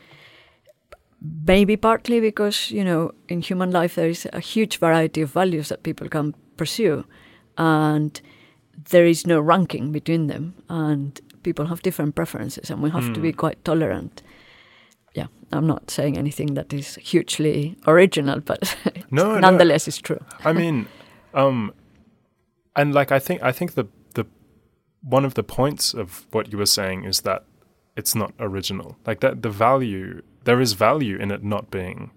S2: maybe partly because, you know, in human life there is a huge variety of values that people can pursue and there is no ranking between them and people have different preferences and we have to be
S1: Mm.
S2: quite tolerant. Yeah, I'm not saying anything that is hugely original, but
S1: No, no.
S2: nonetheless it's true.
S1: I mean, um, and like I think I think the one of the points of what you were saying is that it's not original. Like that, the value there is value in it not being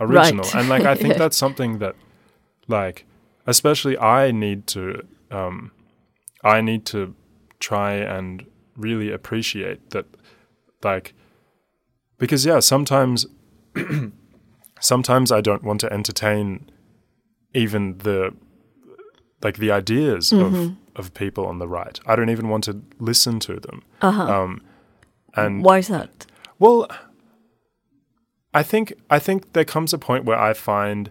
S1: original,
S2: Right.
S1: and like I think
S2: Yeah.
S1: that's something that, like, especially I need to, um, I need to try and really appreciate that, like, because yeah, sometimes, sometimes I don't want to entertain even the like the ideas of of people on the right. I don't even want to listen to them.
S2: Uh-huh.
S1: Um, and
S2: Why is that?
S1: well, I think I think there comes a point where I find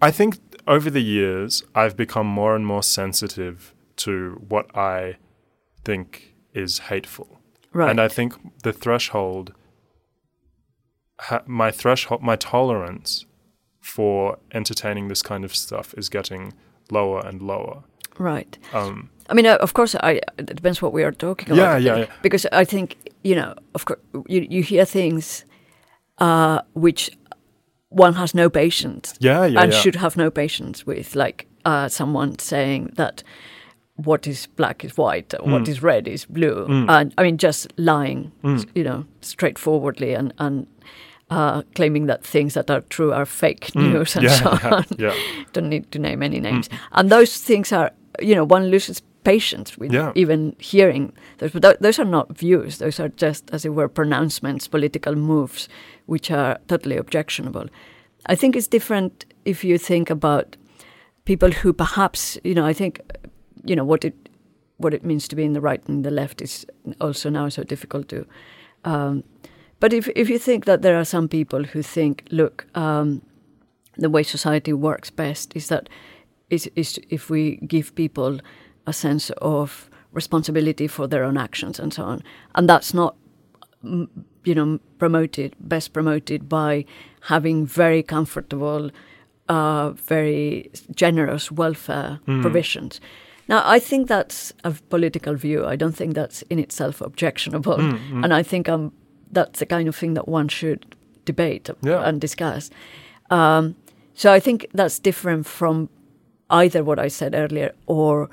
S1: I think over the years I've become more and more sensitive to what I think is hateful.
S2: Right.
S1: And I think the threshold ha- my threshold my tolerance for entertaining this kind of stuff is getting lower and lower.
S2: Right.
S1: Um,
S2: I mean, uh, of course, I, it depends what we are talking about.
S1: Yeah, yeah, yeah.
S2: Because I think you know, of course, you you hear things uh, which one has no patience
S1: yeah, yeah,
S2: and
S1: yeah.
S2: should have no patience with, like uh, someone saying that what is black is white, or what
S1: Mm.
S2: is red is blue,
S1: Mm.
S2: and I mean just lying,
S1: Mm.
S2: you know, straightforwardly and and. Uh, claiming that things that are true are fake
S1: Mm.
S2: news and
S1: yeah,
S2: so
S1: yeah,
S2: on.
S1: yeah.
S2: Don't need to name any names.
S1: Mm.
S2: And those things are, you know, one loses patience with
S1: Yeah.
S2: even hearing those. But tho- those are not views. Those are just, as it were, pronouncements, political moves, which are totally objectionable. I think it's different if you think about people who perhaps, you know, I think, you know, what it what it means to be in the right and the left is also now so difficult to. Um, but if if you think that there are some people who think, look, um, the way society works best is that is, is if we give people a sense of responsibility for their own actions and so on, and that's not mm, you know promoted best promoted by having very comfortable, uh, very generous welfare
S1: Mm.
S2: provisions. Now, I think that's a political view. I don't think that's in itself objectionable,
S1: Mm, mm.
S2: and I think um, that's the kind of thing that one should debate
S1: Yeah.
S2: and discuss. Um, so I think that's different from either what I said earlier or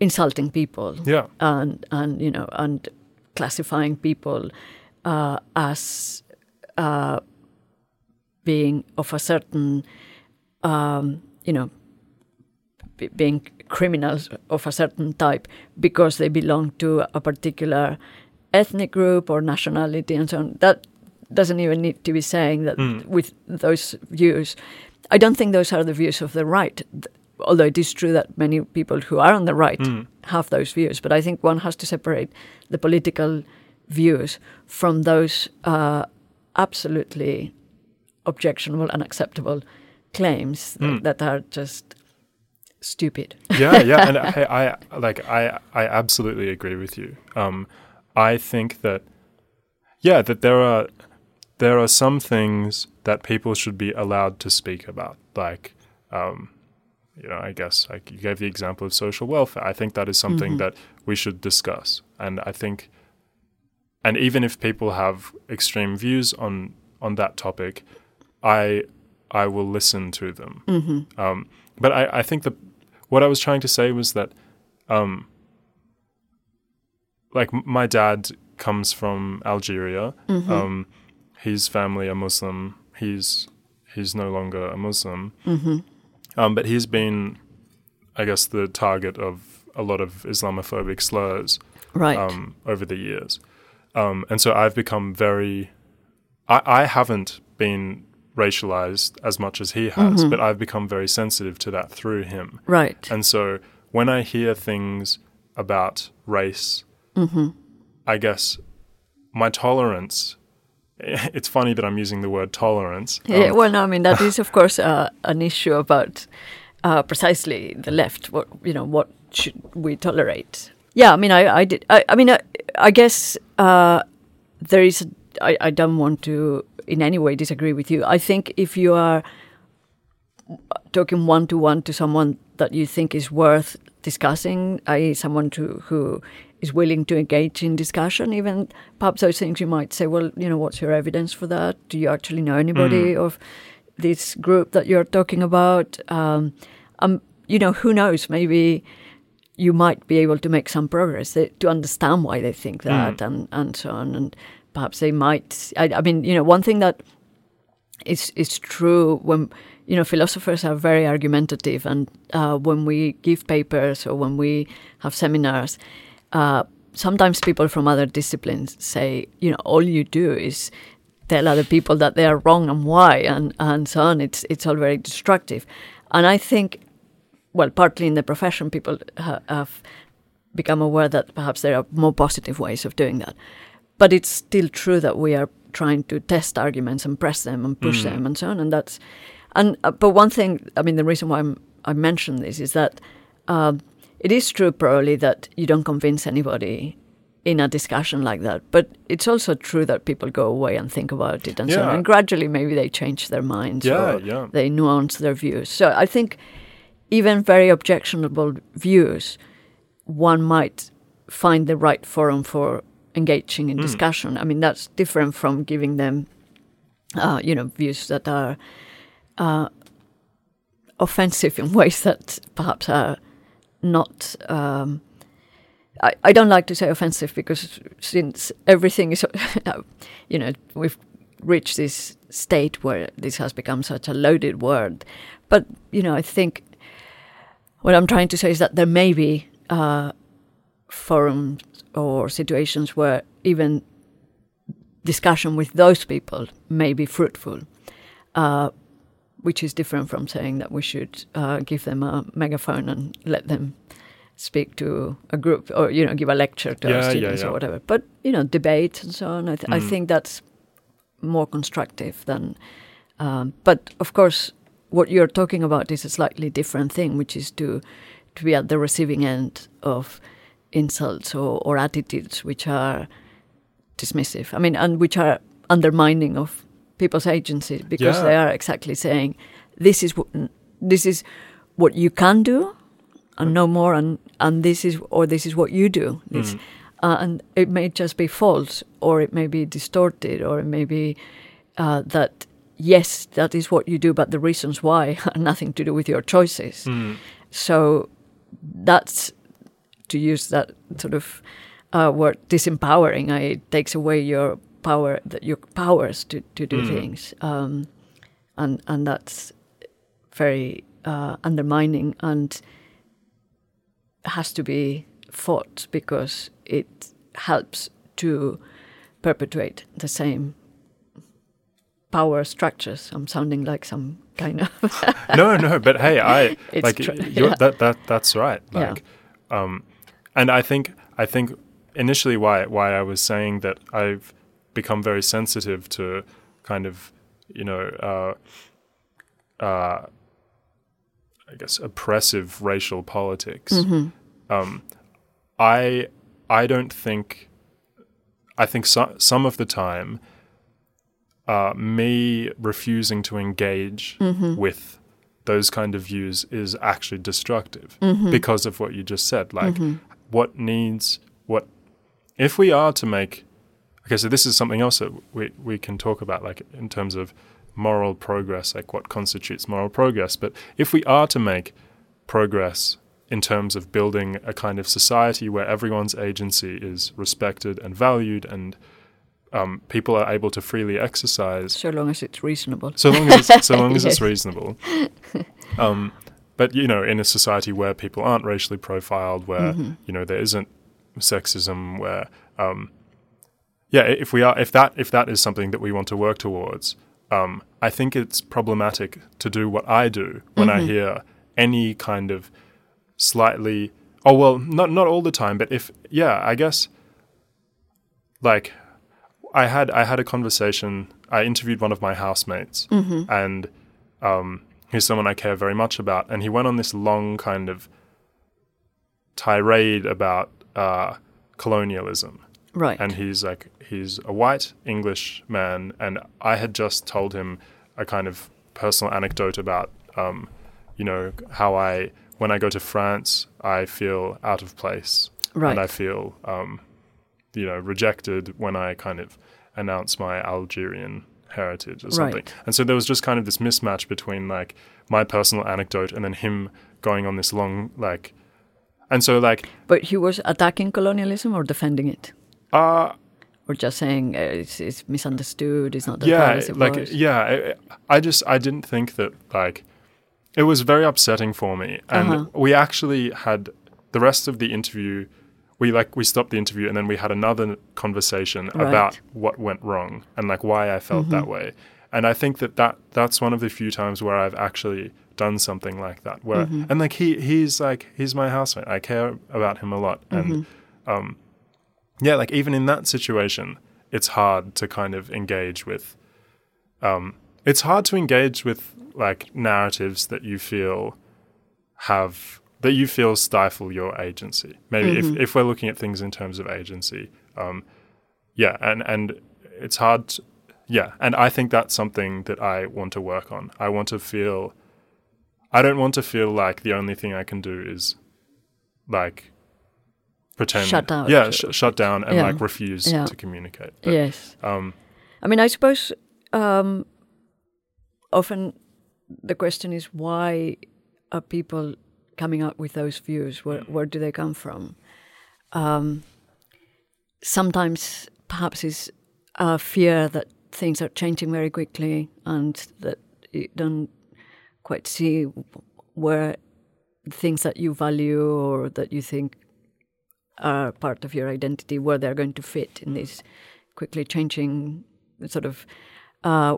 S2: insulting people
S1: Yeah.
S2: and and you know and classifying people uh, as uh, being of a certain um, you know be- being criminals of a certain type because they belong to a particular ethnic group or nationality and so on. That doesn't even need to be saying that
S1: Mm.
S2: with those views. I don't think those are the views of the right, although it is true that many people who are on the right
S1: Mm.
S2: have those views. But I think one has to separate the political views from those uh, absolutely objectionable, unacceptable claims
S1: Mm.
S2: that are just stupid.
S1: yeah, yeah, and I, I like I I absolutely agree with you. Um, I think that yeah, that there are there are some things that people should be allowed to speak about, like um, you know, I guess like you gave the example of social welfare. I think that is something
S2: Mhm.
S1: that we should discuss, and I think, and even if people have extreme views on on that topic, I I will listen to them.
S2: hmm
S1: Um, but I, I think that what I was trying to say was that, um, like my dad comes from Algeria.
S2: hmm
S1: Um, his family are Muslim. He's he's no longer a Muslim. Um, but he's been, I guess, the target of a lot of Islamophobic slurs
S2: Right.
S1: um, over the years. Um, and so I've become very. I, I haven't been racialized as much as he has,
S2: Mhm.
S1: but I've become very sensitive to that through him.
S2: right.
S1: And so when I hear things about race,
S2: hmm
S1: I guess my tolerance. It's funny that I'm using the word tolerance.
S2: Yeah,
S1: Um,
S2: well, no, I mean that is of course uh, an issue about uh, precisely the left. What you know, what should we tolerate? Yeah, I mean, I, I did. I, I mean, I, I guess uh, there is. I, I don't want to in any way disagree with you. I think if you are talking one to one to someone that you think is worth discussing, i.e., someone to, who is willing to engage in discussion, even perhaps those things you might say, well, you know, what's your evidence for that? Do you actually know anybody of this group that you're talking about? Um, um, you know, who knows? Maybe you might be able to make some progress they, to understand why they think that and, and so on. And perhaps they might. I, I mean, you know, one thing that is is true when you know philosophers are very argumentative, and uh, when we give papers or when we have seminars, uh, sometimes people from other disciplines say, you know, all you do is tell other people that they are wrong and why, and and so on. It's it's all very destructive, and I think, well, partly in the profession, people ha- have become aware that perhaps there are more positive ways of doing that. But it's still true that we are trying to test arguments and press them and push
S1: Mm.
S2: them and so on. And that's and uh, but one thing, I mean, the reason why I'm, I mention this is that um, it is true probably that you don't convince anybody in a discussion like that. But it's also true that people go away and think about it and so on. And gradually, maybe they change their minds
S1: yeah,
S2: or
S1: yeah.
S2: they nuance their views. So I think even very objectionable views, one might find the right forum for engaging in
S1: Mm.
S2: discussion. I mean, that's different from giving them, uh, you know, views that are uh, offensive in ways that perhaps are not. Um, I, I don't like to say offensive because since everything is, you know, we've reached this state where this has become such a loaded word. But, you know, I think what I'm trying to say is that there may be uh, forums or situations where even discussion with those people may be fruitful, uh, which is different from saying that we should uh, give them a megaphone and let them speak to a group or you know give a lecture to
S1: Yeah,
S2: our students
S1: yeah.
S2: or whatever. But you know, debates and so on. I, th- I
S1: Mm.
S2: think that's more constructive than. Um, but of course, what you're talking about is a slightly different thing, which is to to be at the receiving end of insults or, or attitudes which are dismissive. I mean, and which are undermining of people's agency because
S1: Yeah.
S2: they are exactly saying this is what this is what you can do and no more and and this is or this is what you do this
S1: Mm.
S2: uh, and it may just be false or it may be distorted or it may be uh, that yes that is what you do but the reasons why are nothing to do with your choices
S1: Mm.
S2: so that's to use that sort of uh, word disempowering I, it takes away your power that your powers to, to do
S1: Mm.
S2: things um, and and that's very uh, undermining and has to be fought because it helps to perpetuate the same power structures. I'm sounding like some kind of
S1: no, no, but hey, I
S2: It's
S1: like
S2: yeah.
S1: that that that's right.
S2: Yeah.
S1: Like, um, and I think I think initially why why I was saying that I've become very sensitive to kind of you know uh, uh, I guess oppressive racial politics.
S2: Mm-hmm.
S1: Um, I I don't think I think so, some of the time uh, me refusing to engage
S2: Mm-hmm.
S1: with those kind of views is actually destructive
S2: Mm-hmm.
S1: because of what you just said. Like, what needs what if we are to make okay? So this is something else that we we can talk about, like in terms of moral progress, like what constitutes moral progress. But if we are to make progress in terms of building a kind of society where everyone's agency is respected and valued and um, people are able to freely exercise
S2: so long as it's reasonable.
S1: so long as it's, so long as it's reasonable. Um, but you know, in a society where people aren't racially profiled, where
S2: Mm-hmm.
S1: you know there isn't sexism, where um, yeah, if we are, if that if that is something that we want to work towards, um, I think it's problematic to do what I do when
S2: Mm-hmm.
S1: I hear any kind of slightly. Oh well, not not all the time, but if yeah, I guess like I had I had a conversation. I interviewed one of my housemates, and um, he's someone I care very much about. And he went on this long kind of tirade about uh, colonialism.
S2: Right.
S1: And he's like, he's a white English man, and I had just told him a kind of personal anecdote about, um, you know, how I when I go to France, I feel out of place,
S2: Right.
S1: and I feel, um, you know, rejected when I kind of announce my Algerian heritage or something.
S2: Right.
S1: And so there was just kind of this mismatch between like my personal anecdote and then him going on this long like, and so like,
S2: but he was attacking colonialism or defending it?
S1: Uh,
S2: Or just saying uh, it's, it's misunderstood, it's not as
S1: yeah,
S2: as it
S1: like
S2: was?
S1: yeah, I, I just I didn't think that like it was very upsetting for me, and
S2: Uh-huh.
S1: we actually had the rest of the interview. We like we stopped the interview and then we had another conversation
S2: Right. Mm-hmm.
S1: about what went wrong and like why I felt that way. And I think that, that that's one of the few times where I've actually done something like that. Where
S2: Mm-hmm.
S1: and like he he's like he's my housemate. I care about him a lot, and
S2: Mm-hmm.
S1: um, yeah, like even in that situation, it's hard to kind of engage with. Um, it's hard to engage with like narratives that you feel have that you feel stifle your agency. Maybe if, if we're looking at things in terms of agency, um, yeah, and and it's hard. To, yeah, and I think that's something that I want to work on. I want to feel. I don't want to feel like the only thing I can do is, like, pretend.
S2: Shut out.
S1: Yeah, sh- shut down and
S2: Yeah.
S1: like refuse
S2: Yeah.
S1: to communicate. But,
S2: yes.
S1: Um,
S2: I mean, I suppose um, often the question is why are people coming up with those views? Where where do they come from? Um, sometimes, perhaps, is a fear that things are changing very quickly and that you don't quite see where things that you value or that you think are part of your identity where they're going to fit in this quickly changing sort of uh,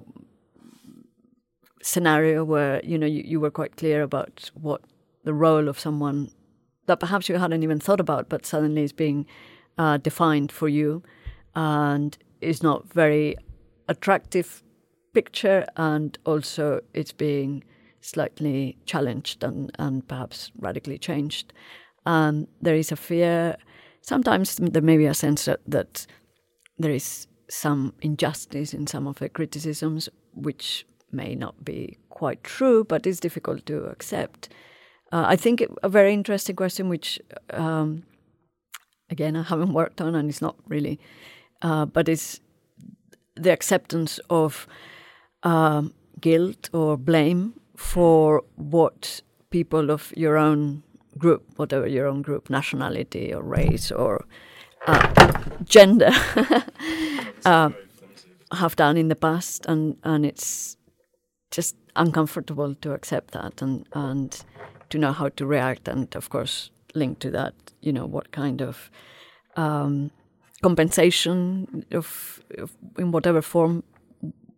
S2: scenario where you know you, you were quite clear about what the role of someone that perhaps you hadn't even thought about but suddenly is being uh, defined for you and is not very attractive picture and also it's being slightly challenged and, and perhaps radically changed. Um, there is a fear sometimes there may be a sense that, there is some injustice in some of the criticisms, which may not be quite true, but it's difficult to accept. Uh, I think a very interesting question, which um, again I haven't worked on, and it's not really, uh, but it's the acceptance of um, guilt or blame for what people of your own group, whatever your own group, nationality or race or uh, gender, uh, have done in the past, and and it's just uncomfortable to accept that and and to know how to react, and of course linked to that. You know, what kind of um, compensation of, of, in whatever form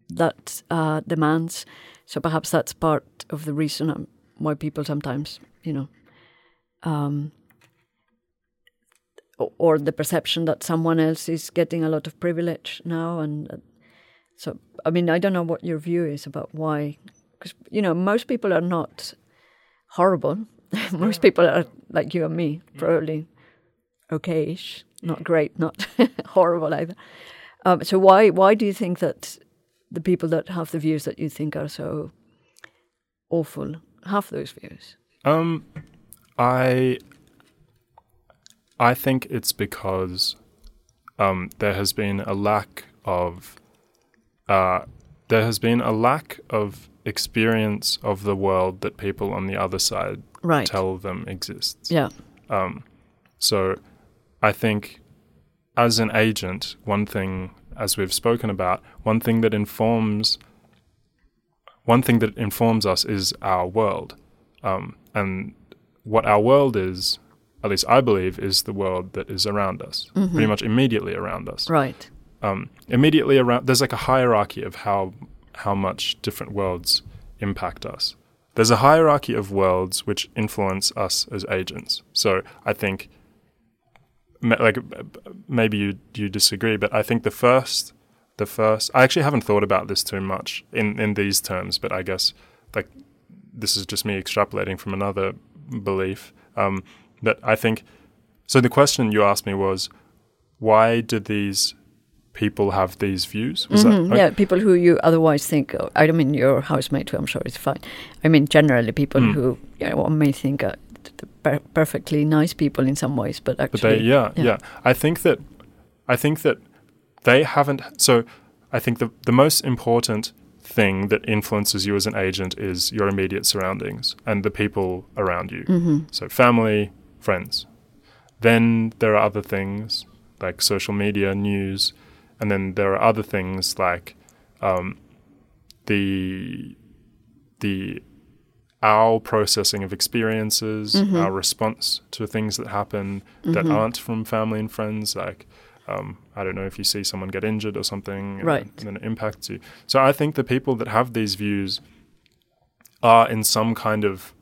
S2: that uh, demands. So perhaps that's part of the reason um, why people sometimes, you know, um, or the perception that someone else is getting a lot of privilege now, and uh, so I mean I don't know what your view is about why, because you know most people are not horrible. most people are like you and me, probably okayish, not great, not horrible either. Um, so why why do you think that the people that have the views that you think are so awful have those views?
S1: Um, I I think it's because um, there has been a lack of uh, there has been a lack of experience of the world that people on the other side
S2: right.
S1: tell them exists.
S2: Yeah.
S1: Um, so I think as an agent, one thing, as we've spoken about, one thing that informs one thing that informs us is our world, um, and what our world is, at least I believe, is the world that is around us,
S2: mm-hmm.
S1: pretty much immediately around us.
S2: Right.
S1: Um, immediately around, there's like a hierarchy of how how much different worlds impact us. There's a hierarchy of worlds which influence us as agents. So I think like maybe you you disagree, but I think the first the first I actually haven't thought about this too much in in these terms, but I guess like this is just me extrapolating from another belief. Um, but I think so. The question you asked me was, why did these people have these views?
S2: Mm-hmm. That, yeah, people who you otherwise think. Oh, I don't mean your housemate, who I'm sure is fine. I mean generally people mm. who you know, may think uh, per- perfectly nice people in some ways, but actually,
S1: but they, yeah, yeah, yeah. I think that, I think that they haven't. So, I think the the most important thing that influences you as an agent is your immediate surroundings and the people around you.
S2: Mm-hmm.
S1: So, family, friends. Then there are other things like social media, news, and then there are other things like um, the the our processing of experiences, mm-hmm. our response to things that happen mm-hmm. that aren't from family and friends, like um, I don't know if you see someone get injured or something,
S2: right.
S1: and, and then it impacts you. So I think the people that have these views are in some kind of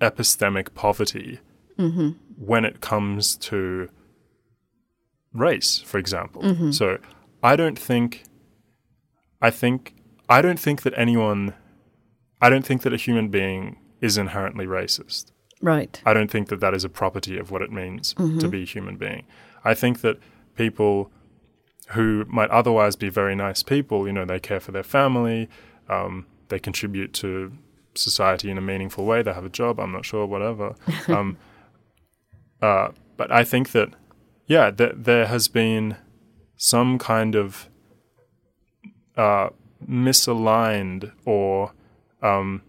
S1: epistemic poverty
S2: mm-hmm.
S1: when it comes to race, for example.
S2: Mm-hmm.
S1: So I don't think, I think, I don't think that anyone I don't think that a human being is inherently racist.
S2: Right.
S1: I don't think that that is a property of what it means
S2: mm-hmm.
S1: to be a human being. I think that people who might otherwise be very nice people, you know, they care for their family, um, they contribute to society in a meaningful way, they have a job, I'm not sure, whatever. um, uh, but I think that, yeah, th- there has been some kind of uh, misaligned or um,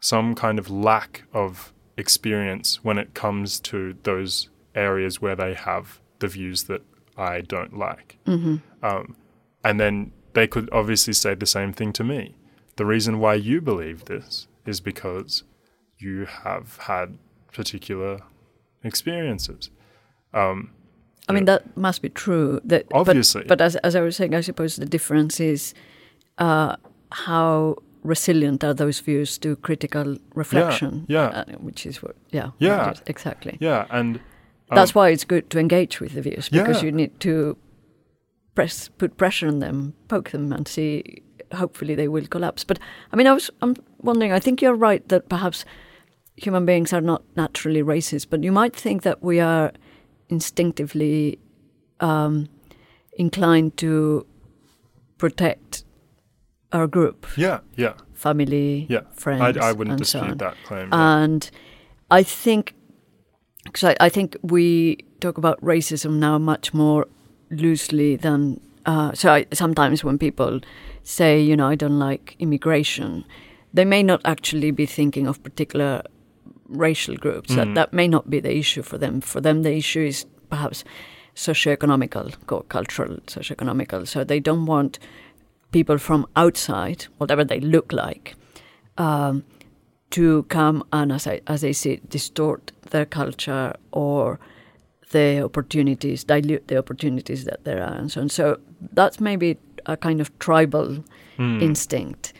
S1: some kind of lack of experience when it comes to those areas where they have the views that I don't like.
S2: Mm-hmm.
S1: Um, and then they could obviously say the same thing to me. The reason why you believe this is because you have had particular experiences. Um,
S2: I mean, that must be true. That
S1: obviously,
S2: but, but, as as I was saying, I suppose the difference is uh, how resilient are those views to critical reflection.
S1: Yeah,
S2: yeah. Uh, which is what. Yeah.
S1: Yeah.
S2: exactly.
S1: Yeah, and
S2: um, that's why it's good to engage with the views because
S1: yeah.
S2: you need to press, put pressure on them, poke them, and see. Hopefully, they will collapse. But I mean, I was I'm wondering. I think you're right that perhaps human beings are not naturally racist, but you might think that we are instinctively um, inclined to protect our group.
S1: Yeah, yeah.
S2: Family,
S1: yeah.
S2: friends.
S1: I, I wouldn't
S2: dispute
S1: so that claim. Yeah.
S2: And I think, because I, I, think we talk about racism now much more loosely than. Uh, so I, sometimes when people say, you know, I don't like immigration, they may not actually be thinking of particular racial groups. Mm. That that may not be the issue for them. For them, the issue is perhaps socioeconomical, cultural, socioeconomical. So they don't want people from outside, whatever they look like, um, to come and, as I as I distort their culture or the opportunities, dilute the opportunities that there are, and so on. So that's maybe a kind of tribal
S1: Mm.
S2: instinct.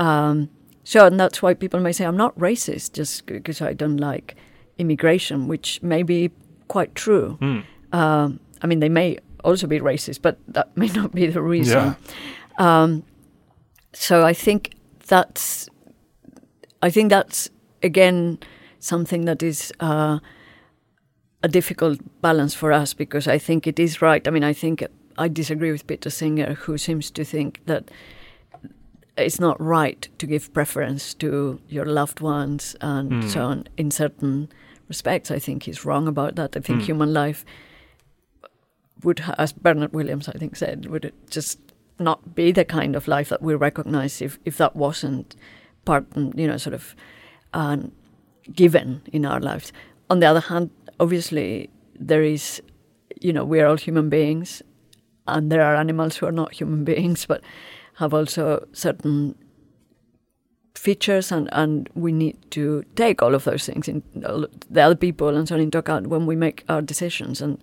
S2: Um, so, and that's why people may say, I'm not racist just because I don't like immigration, which may be quite true.
S1: Mm.
S2: Um, I mean, they may also be racist, but that may not be the reason. Um, so I think that's, I think that's again something that is uh, a difficult balance for us because I think it is right. I mean, I think I disagree with Peter Singer, who seems to think that it's not right to give preference to your loved ones and
S1: Mm.
S2: so on in certain respects. I think he's wrong about that. I think
S1: Mm.
S2: human life would, ha- as Bernard Williams, I think, said, would it just not be the kind of life that we recognize if, if that wasn't part, you know, sort of um, given in our lives. On the other hand, obviously, there is, you know, we are all human beings, and there are animals who are not human beings, but have also certain features, and, and we need to take all of those things in the other people and so on into account when we make our decisions, and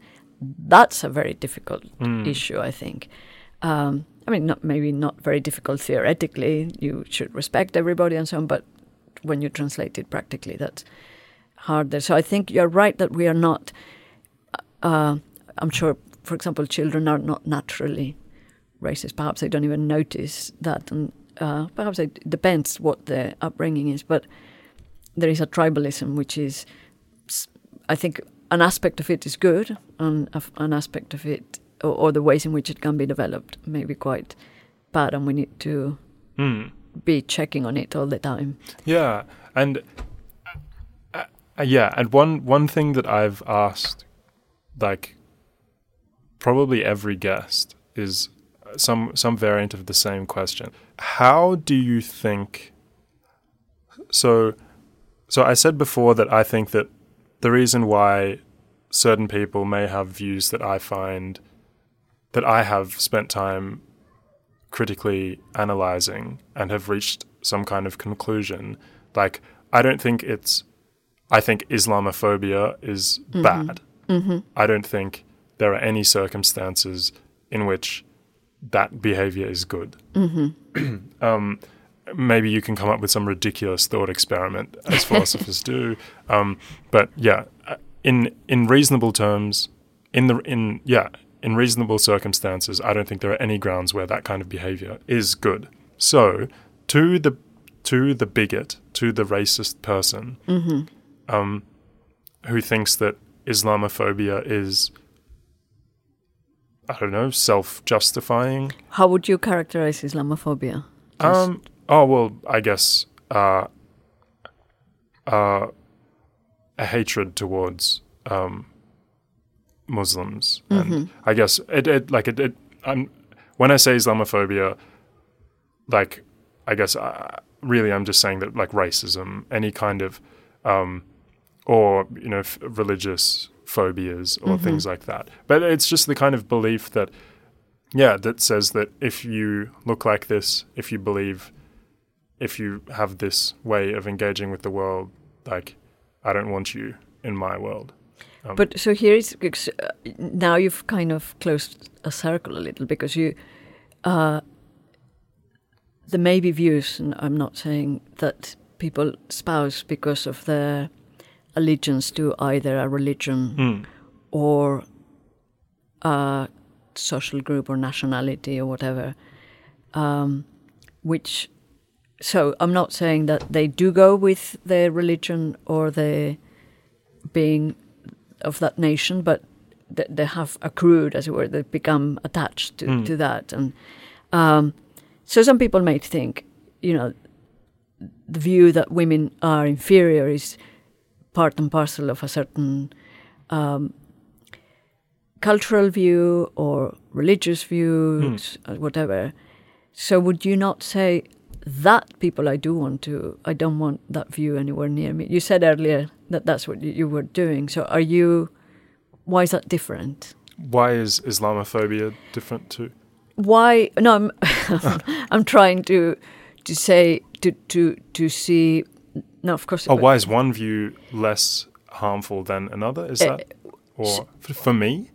S2: that's a very difficult
S1: Mm.
S2: issue, I think. Um, I mean, not maybe not very difficult theoretically. You should respect everybody and so on, but when you translate it practically, that's harder. So I think you're right that we are not. Uh, I'm sure, for example, children are not naturally racist. Perhaps they don't even notice that, and uh, perhaps it depends what their upbringing is. But there is a tribalism, which is, I think, an aspect of it is good, and an aspect of it, or, or the ways in which it can be developed, may be quite bad, and we need to
S1: Mm.
S2: be checking on it all the time.
S1: Yeah, and uh, uh, yeah, and one one thing that I've asked, like, probably every guest is some some variant of the same question. How do you think? So, so I said before that I think that the reason why certain people may have views that I find that I have spent time critically analyzing and have reached some kind of conclusion. Like, I don't think it's, I think Islamophobia is bad.
S2: Mm-hmm.
S1: I don't think there are any circumstances in which that behavior is good.
S2: Mm-hmm.
S1: Um, maybe you can come up with some ridiculous thought experiment, as philosophers do. Um, but yeah, uh, in in reasonable terms, in the in yeah, in reasonable circumstances, I don't think there are any grounds where that kind of behavior is good. So, to the to the bigot, to the racist person,
S2: Mm-hmm.
S1: um, who thinks that Islamophobia is, I don't know, self-justifying.
S2: How would you characterize Islamophobia?
S1: Um. Oh well, I guess uh, uh, a hatred towards um, Muslims, and
S2: Mhm.
S1: I guess it, it like it. it I'm, when I say Islamophobia, like I guess uh, really I'm just saying that like racism, any kind of, um, or you know, f- religious phobias or
S2: Mhm.
S1: things like that. But it's just the kind of belief that, yeah, that says that if you look like this, if you believe, if you have this way of engaging with the world, like I don't want you in my world. Um,
S2: But so here is uh, now you've kind of closed a circle a little because you, uh, there may be views, and I'm not saying that people spouse because of their allegiance to either a religion
S1: Hmm.
S2: or a social group or nationality or whatever, um, which. So I'm not saying that they do go with their religion or their being of that nation, but th- they have accrued, as it were, they've become attached to,
S1: Mm.
S2: to that. And um, so some people might think, you know, the view that women are inferior is part and parcel of a certain um, cultural view or religious views, or whatever. So would you not say that people I do want to, I don't want that view anywhere near me? You said earlier that that's what you- were doing. So are you, why is that different?
S1: Why is Islamophobia different too?
S2: Why, no, I'm, I'm trying to, to say, to, to, to see no, of course.
S1: Oh, why is one view less harmful than another? Is
S2: Uh,
S1: that or for me?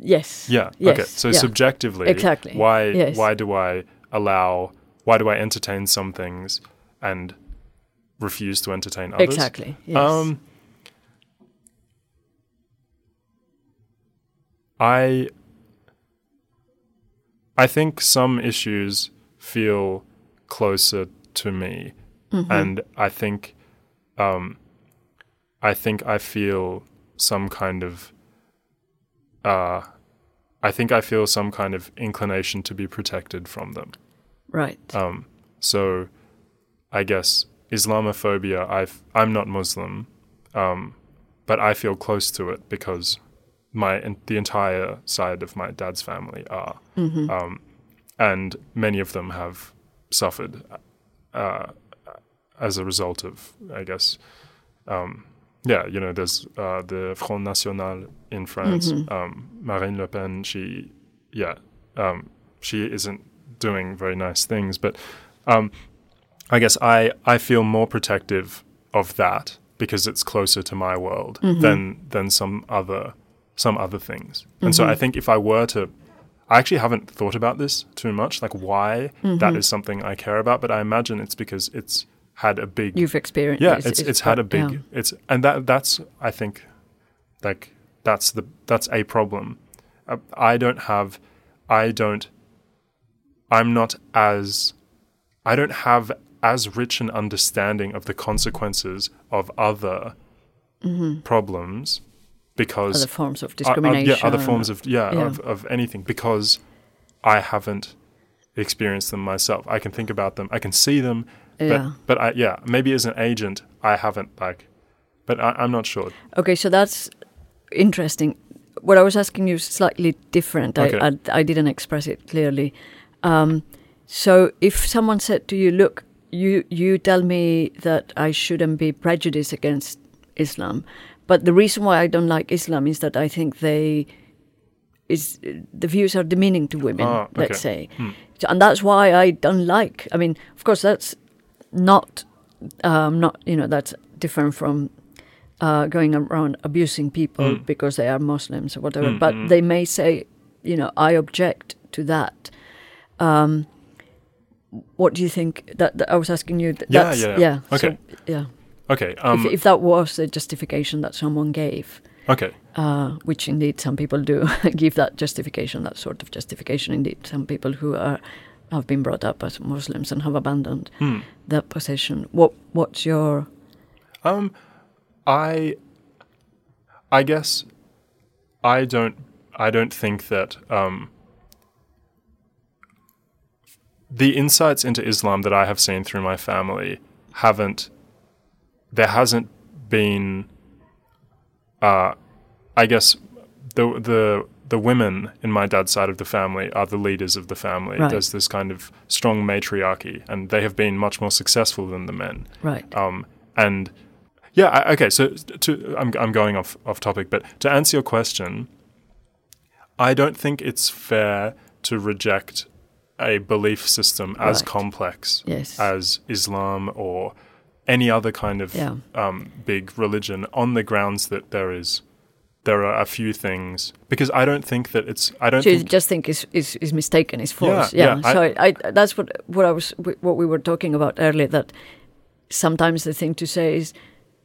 S2: Yes.
S1: Yeah.
S2: Yes,
S1: okay. So
S2: yeah.
S1: subjectively,
S2: Exactly.
S1: Why
S2: Yes.
S1: why do I allow? Why do I entertain some things and refuse to entertain others?
S2: Exactly. Yes.
S1: Um, I I think some issues feel closer to me,
S2: Mm-hmm.
S1: and I think um, I think I feel some kind of uh, I think I feel some kind of inclination to be protected from them.
S2: Right.
S1: Um, so I guess Islamophobia, I've, I'm not Muslim, um, but I feel close to it because my the entire side of my dad's family are, um, and many of them have suffered uh, as a result of, I guess, um, yeah, you know, there's uh, the Front National in France, um, Marine Le Pen. She, yeah, um, she isn't doing very nice things, but um, I guess I I feel more protective of that because it's closer to my world than than some other some other things. And so I think if I were to I actually haven't thought about this too much, like why that is something I care about, but I imagine it's because it's had a big
S2: You've experienced.
S1: yeah, it's it's, had a big
S2: yeah.
S1: it's and that that's I think like that's the that's a problem. Uh, I don't have I don't I'm not as I don't have as rich an understanding of the consequences of other problems because
S2: Mm-hmm. Other forms of
S1: uh, uh,
S2: discrimination.
S1: yeah, other forms of yeah,
S2: Yeah.
S1: Of, of anything because I haven't experienced them myself. I can think about them, I can see them,
S2: Yeah.
S1: but but I, yeah, maybe as an agent, I haven't like, but I, I'm not sure.
S2: Okay, so that's interesting. What I was asking you is slightly different.
S1: Okay.
S2: I, I I didn't express it clearly. Um, so if someone said to you, "Look, you you tell me that I shouldn't be prejudiced against Islam, but the reason why I don't like Islam is that I think they is the views are demeaning to women.
S1: Ah, okay.
S2: Let's say,
S1: Hmm.
S2: So- and that's why I don't like. I mean, of course, that's not um, not you know that's different from uh, going around abusing people
S1: Mm.
S2: because they are Muslims or whatever.
S1: Mm,
S2: but
S1: mm.
S2: they may say, you know, I object to that. Um, what do you think? That, that I was asking you. th-
S1: Yeah,
S2: that's,
S1: yeah, yeah.
S2: So,
S1: Okay.
S2: yeah.
S1: Okay, um,
S2: if, if that was the justification that someone gave,
S1: okay,
S2: uh, which indeed some people do give that justification, that sort of justification. Indeed, some people who are have been brought up as Muslims and have abandoned
S1: hmm.
S2: that position. What What's your
S1: Um, I, I guess, I don't, I don't think that um, the insights into Islam that I have seen through my family haven't. There hasn't been. Uh, I guess the the the women in my dad's side of the family are the leaders of the family.
S2: Right.
S1: There's this kind of strong matriarchy, and they have been much more successful than the men.
S2: right?
S1: Um, and yeah, I, okay. So to, I'm I'm going off off topic, but to answer your question, I don't think it's fair to reject a belief system as
S2: Right.
S1: complex
S2: Yes.
S1: as Islam or any other kind of
S2: Yeah.
S1: um, big religion on the grounds that there is there are a few things because I don't think that it's I don't
S2: So you
S1: think
S2: just think is, is, is mistaken, is false.
S1: Yeah,
S2: Yeah.
S1: yeah,
S2: so I, I, that's what what I was what we were talking about earlier. That sometimes the thing to say is,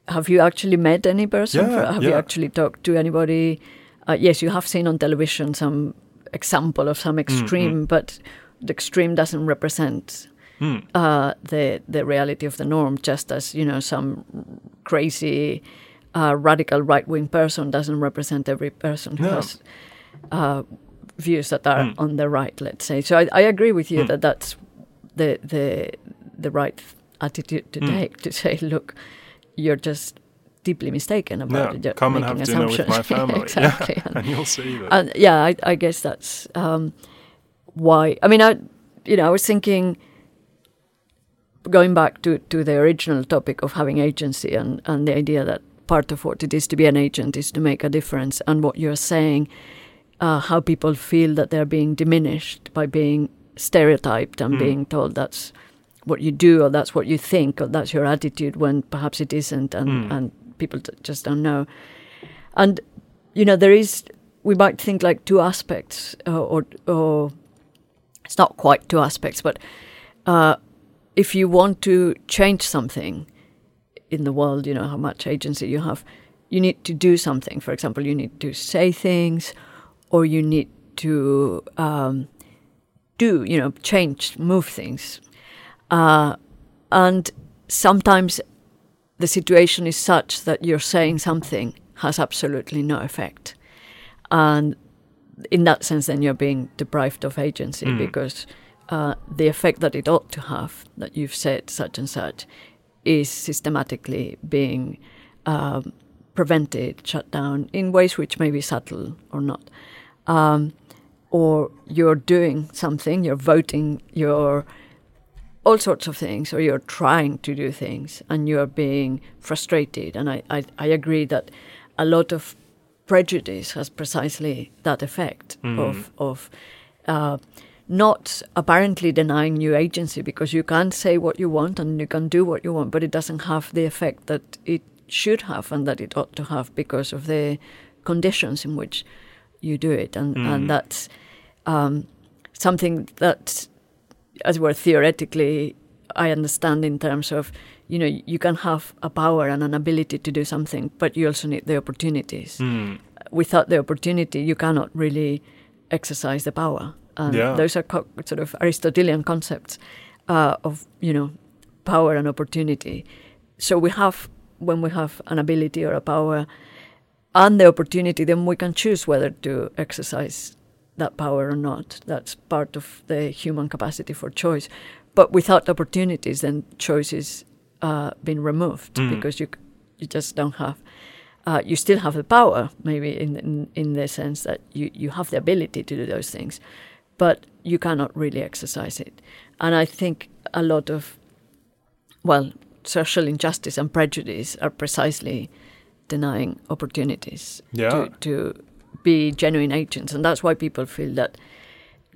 S2: have you actually met any person?
S1: Yeah,
S2: have you actually talked to anybody? Uh, yes, you have seen on television some example of
S1: Mm,
S2: some extreme, but the extreme doesn't represent
S1: Hmm.
S2: uh, the the reality of the norm. Just as you know, some crazy uh, radical right wing person doesn't represent every person who
S1: No.
S2: has uh, views that are
S1: Mm.
S2: on the right. Let's say. So I, I agree with you
S1: Mm.
S2: that that's the the the right attitude to
S1: Mm.
S2: take to say, look, you're just deeply mistaken about
S1: yeah,
S2: it.
S1: Come and
S2: making
S1: have dinner with my family,
S2: exactly.
S1: yeah, and you'll see that.
S2: And yeah, I, I guess that's um, why. I mean, I, you know, I was thinking, going back to, to the original topic of having agency and, and the idea that part of what it is to be an agent is to make a difference, and what you're saying, uh, how people feel that they're being diminished by being stereotyped and
S1: Mm.
S2: being told that's what you do or that's what you think or that's your attitude when perhaps it isn't and,
S1: Mm.
S2: and people t- just don't know and you know there is we might think like two aspects uh, or or it's not quite two aspects but uh, if you want to change something in the world you know how much agency you have you need to do something. For example you need to say things or you need to um, do you know change move things. Uh, and sometimes the situation is such that you're saying something has absolutely no effect. And in that sense then you're being deprived of agency
S1: Mm.
S2: because uh, the effect that it ought to have that you've said such and such is systematically being um, prevented shut down in ways which may be subtle or not um, or you're doing something you're voting you're all sorts of things, or you're trying to do things and you're being frustrated. And I, I, I agree that a lot of prejudice has precisely that effect
S1: Mm.
S2: of, of uh, not apparently denying you agency because you can say what you want and you can do what you want, but it doesn't have the effect that it should have and that it ought to have because of the conditions in which you do it. And,
S1: Mm.
S2: and that's um, something that as well theoretically I understand in terms of you know you can have a power and an ability to do something, but you also need the opportunities.
S1: Mm.
S2: Without the opportunity, you cannot really exercise the power. And
S1: Yeah.
S2: those are co- sort of Aristotelian concepts uh, of you know power and opportunity. So we have when we have an ability or a power and the opportunity, then we can choose whether to exercise that power or not. That's part of the human capacity for choice. But without opportunities, then choices uh, been removed
S1: Mm.
S2: because you you just don't have. Uh, you still have the power, maybe in, in in the sense that you you have the ability to do those things, but you cannot really exercise it. And I think a lot of, well, social injustice and prejudice are precisely denying opportunities
S1: Yeah.
S2: to, to be genuine agents. And that's why people feel that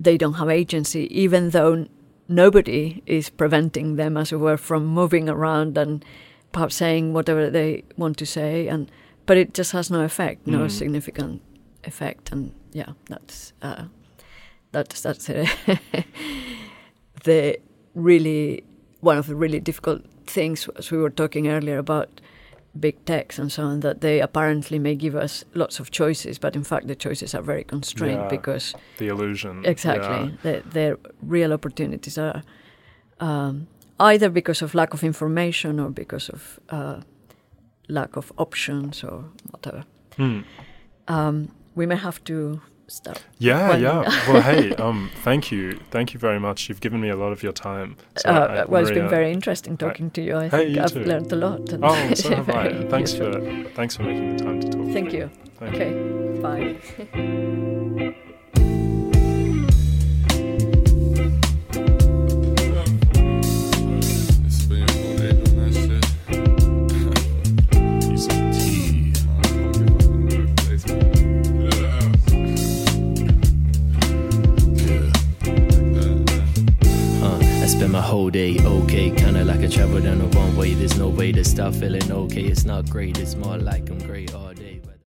S2: they don't have agency, even though nobody is preventing them, as it were, from moving around and perhaps saying whatever they want to say. And but it just has no effect, no
S1: Mm.
S2: significant effect. And yeah, that's uh, that's that's uh, the really one of the really difficult things as we were talking earlier about big techs and so on that they apparently may give us lots of choices but in fact the choices are very constrained
S1: Yeah.
S2: because
S1: The illusion.
S2: exactly the, the real opportunities are um, either because of lack of information or because of uh, lack of options or whatever
S1: Yeah. Mm.
S2: um, we may have to start
S1: Yeah,
S2: Well-
S1: yeah. Well, hey, um, thank you, thank you very much. You've given me a lot of your time. So
S2: uh,
S1: I-
S2: well it's been very interesting talking to you I
S1: Hey,
S2: think
S1: you
S2: I've
S1: too.
S2: learned a lot and
S1: Oh, so have I. Thanks for thanks for making the time to talk.
S2: thank you
S1: Thank
S2: okay bye
S3: my whole day okay, kinda like I traveled on a wrong way. There's no way to stop feeling okay. It's not great, it's more like I'm great all day.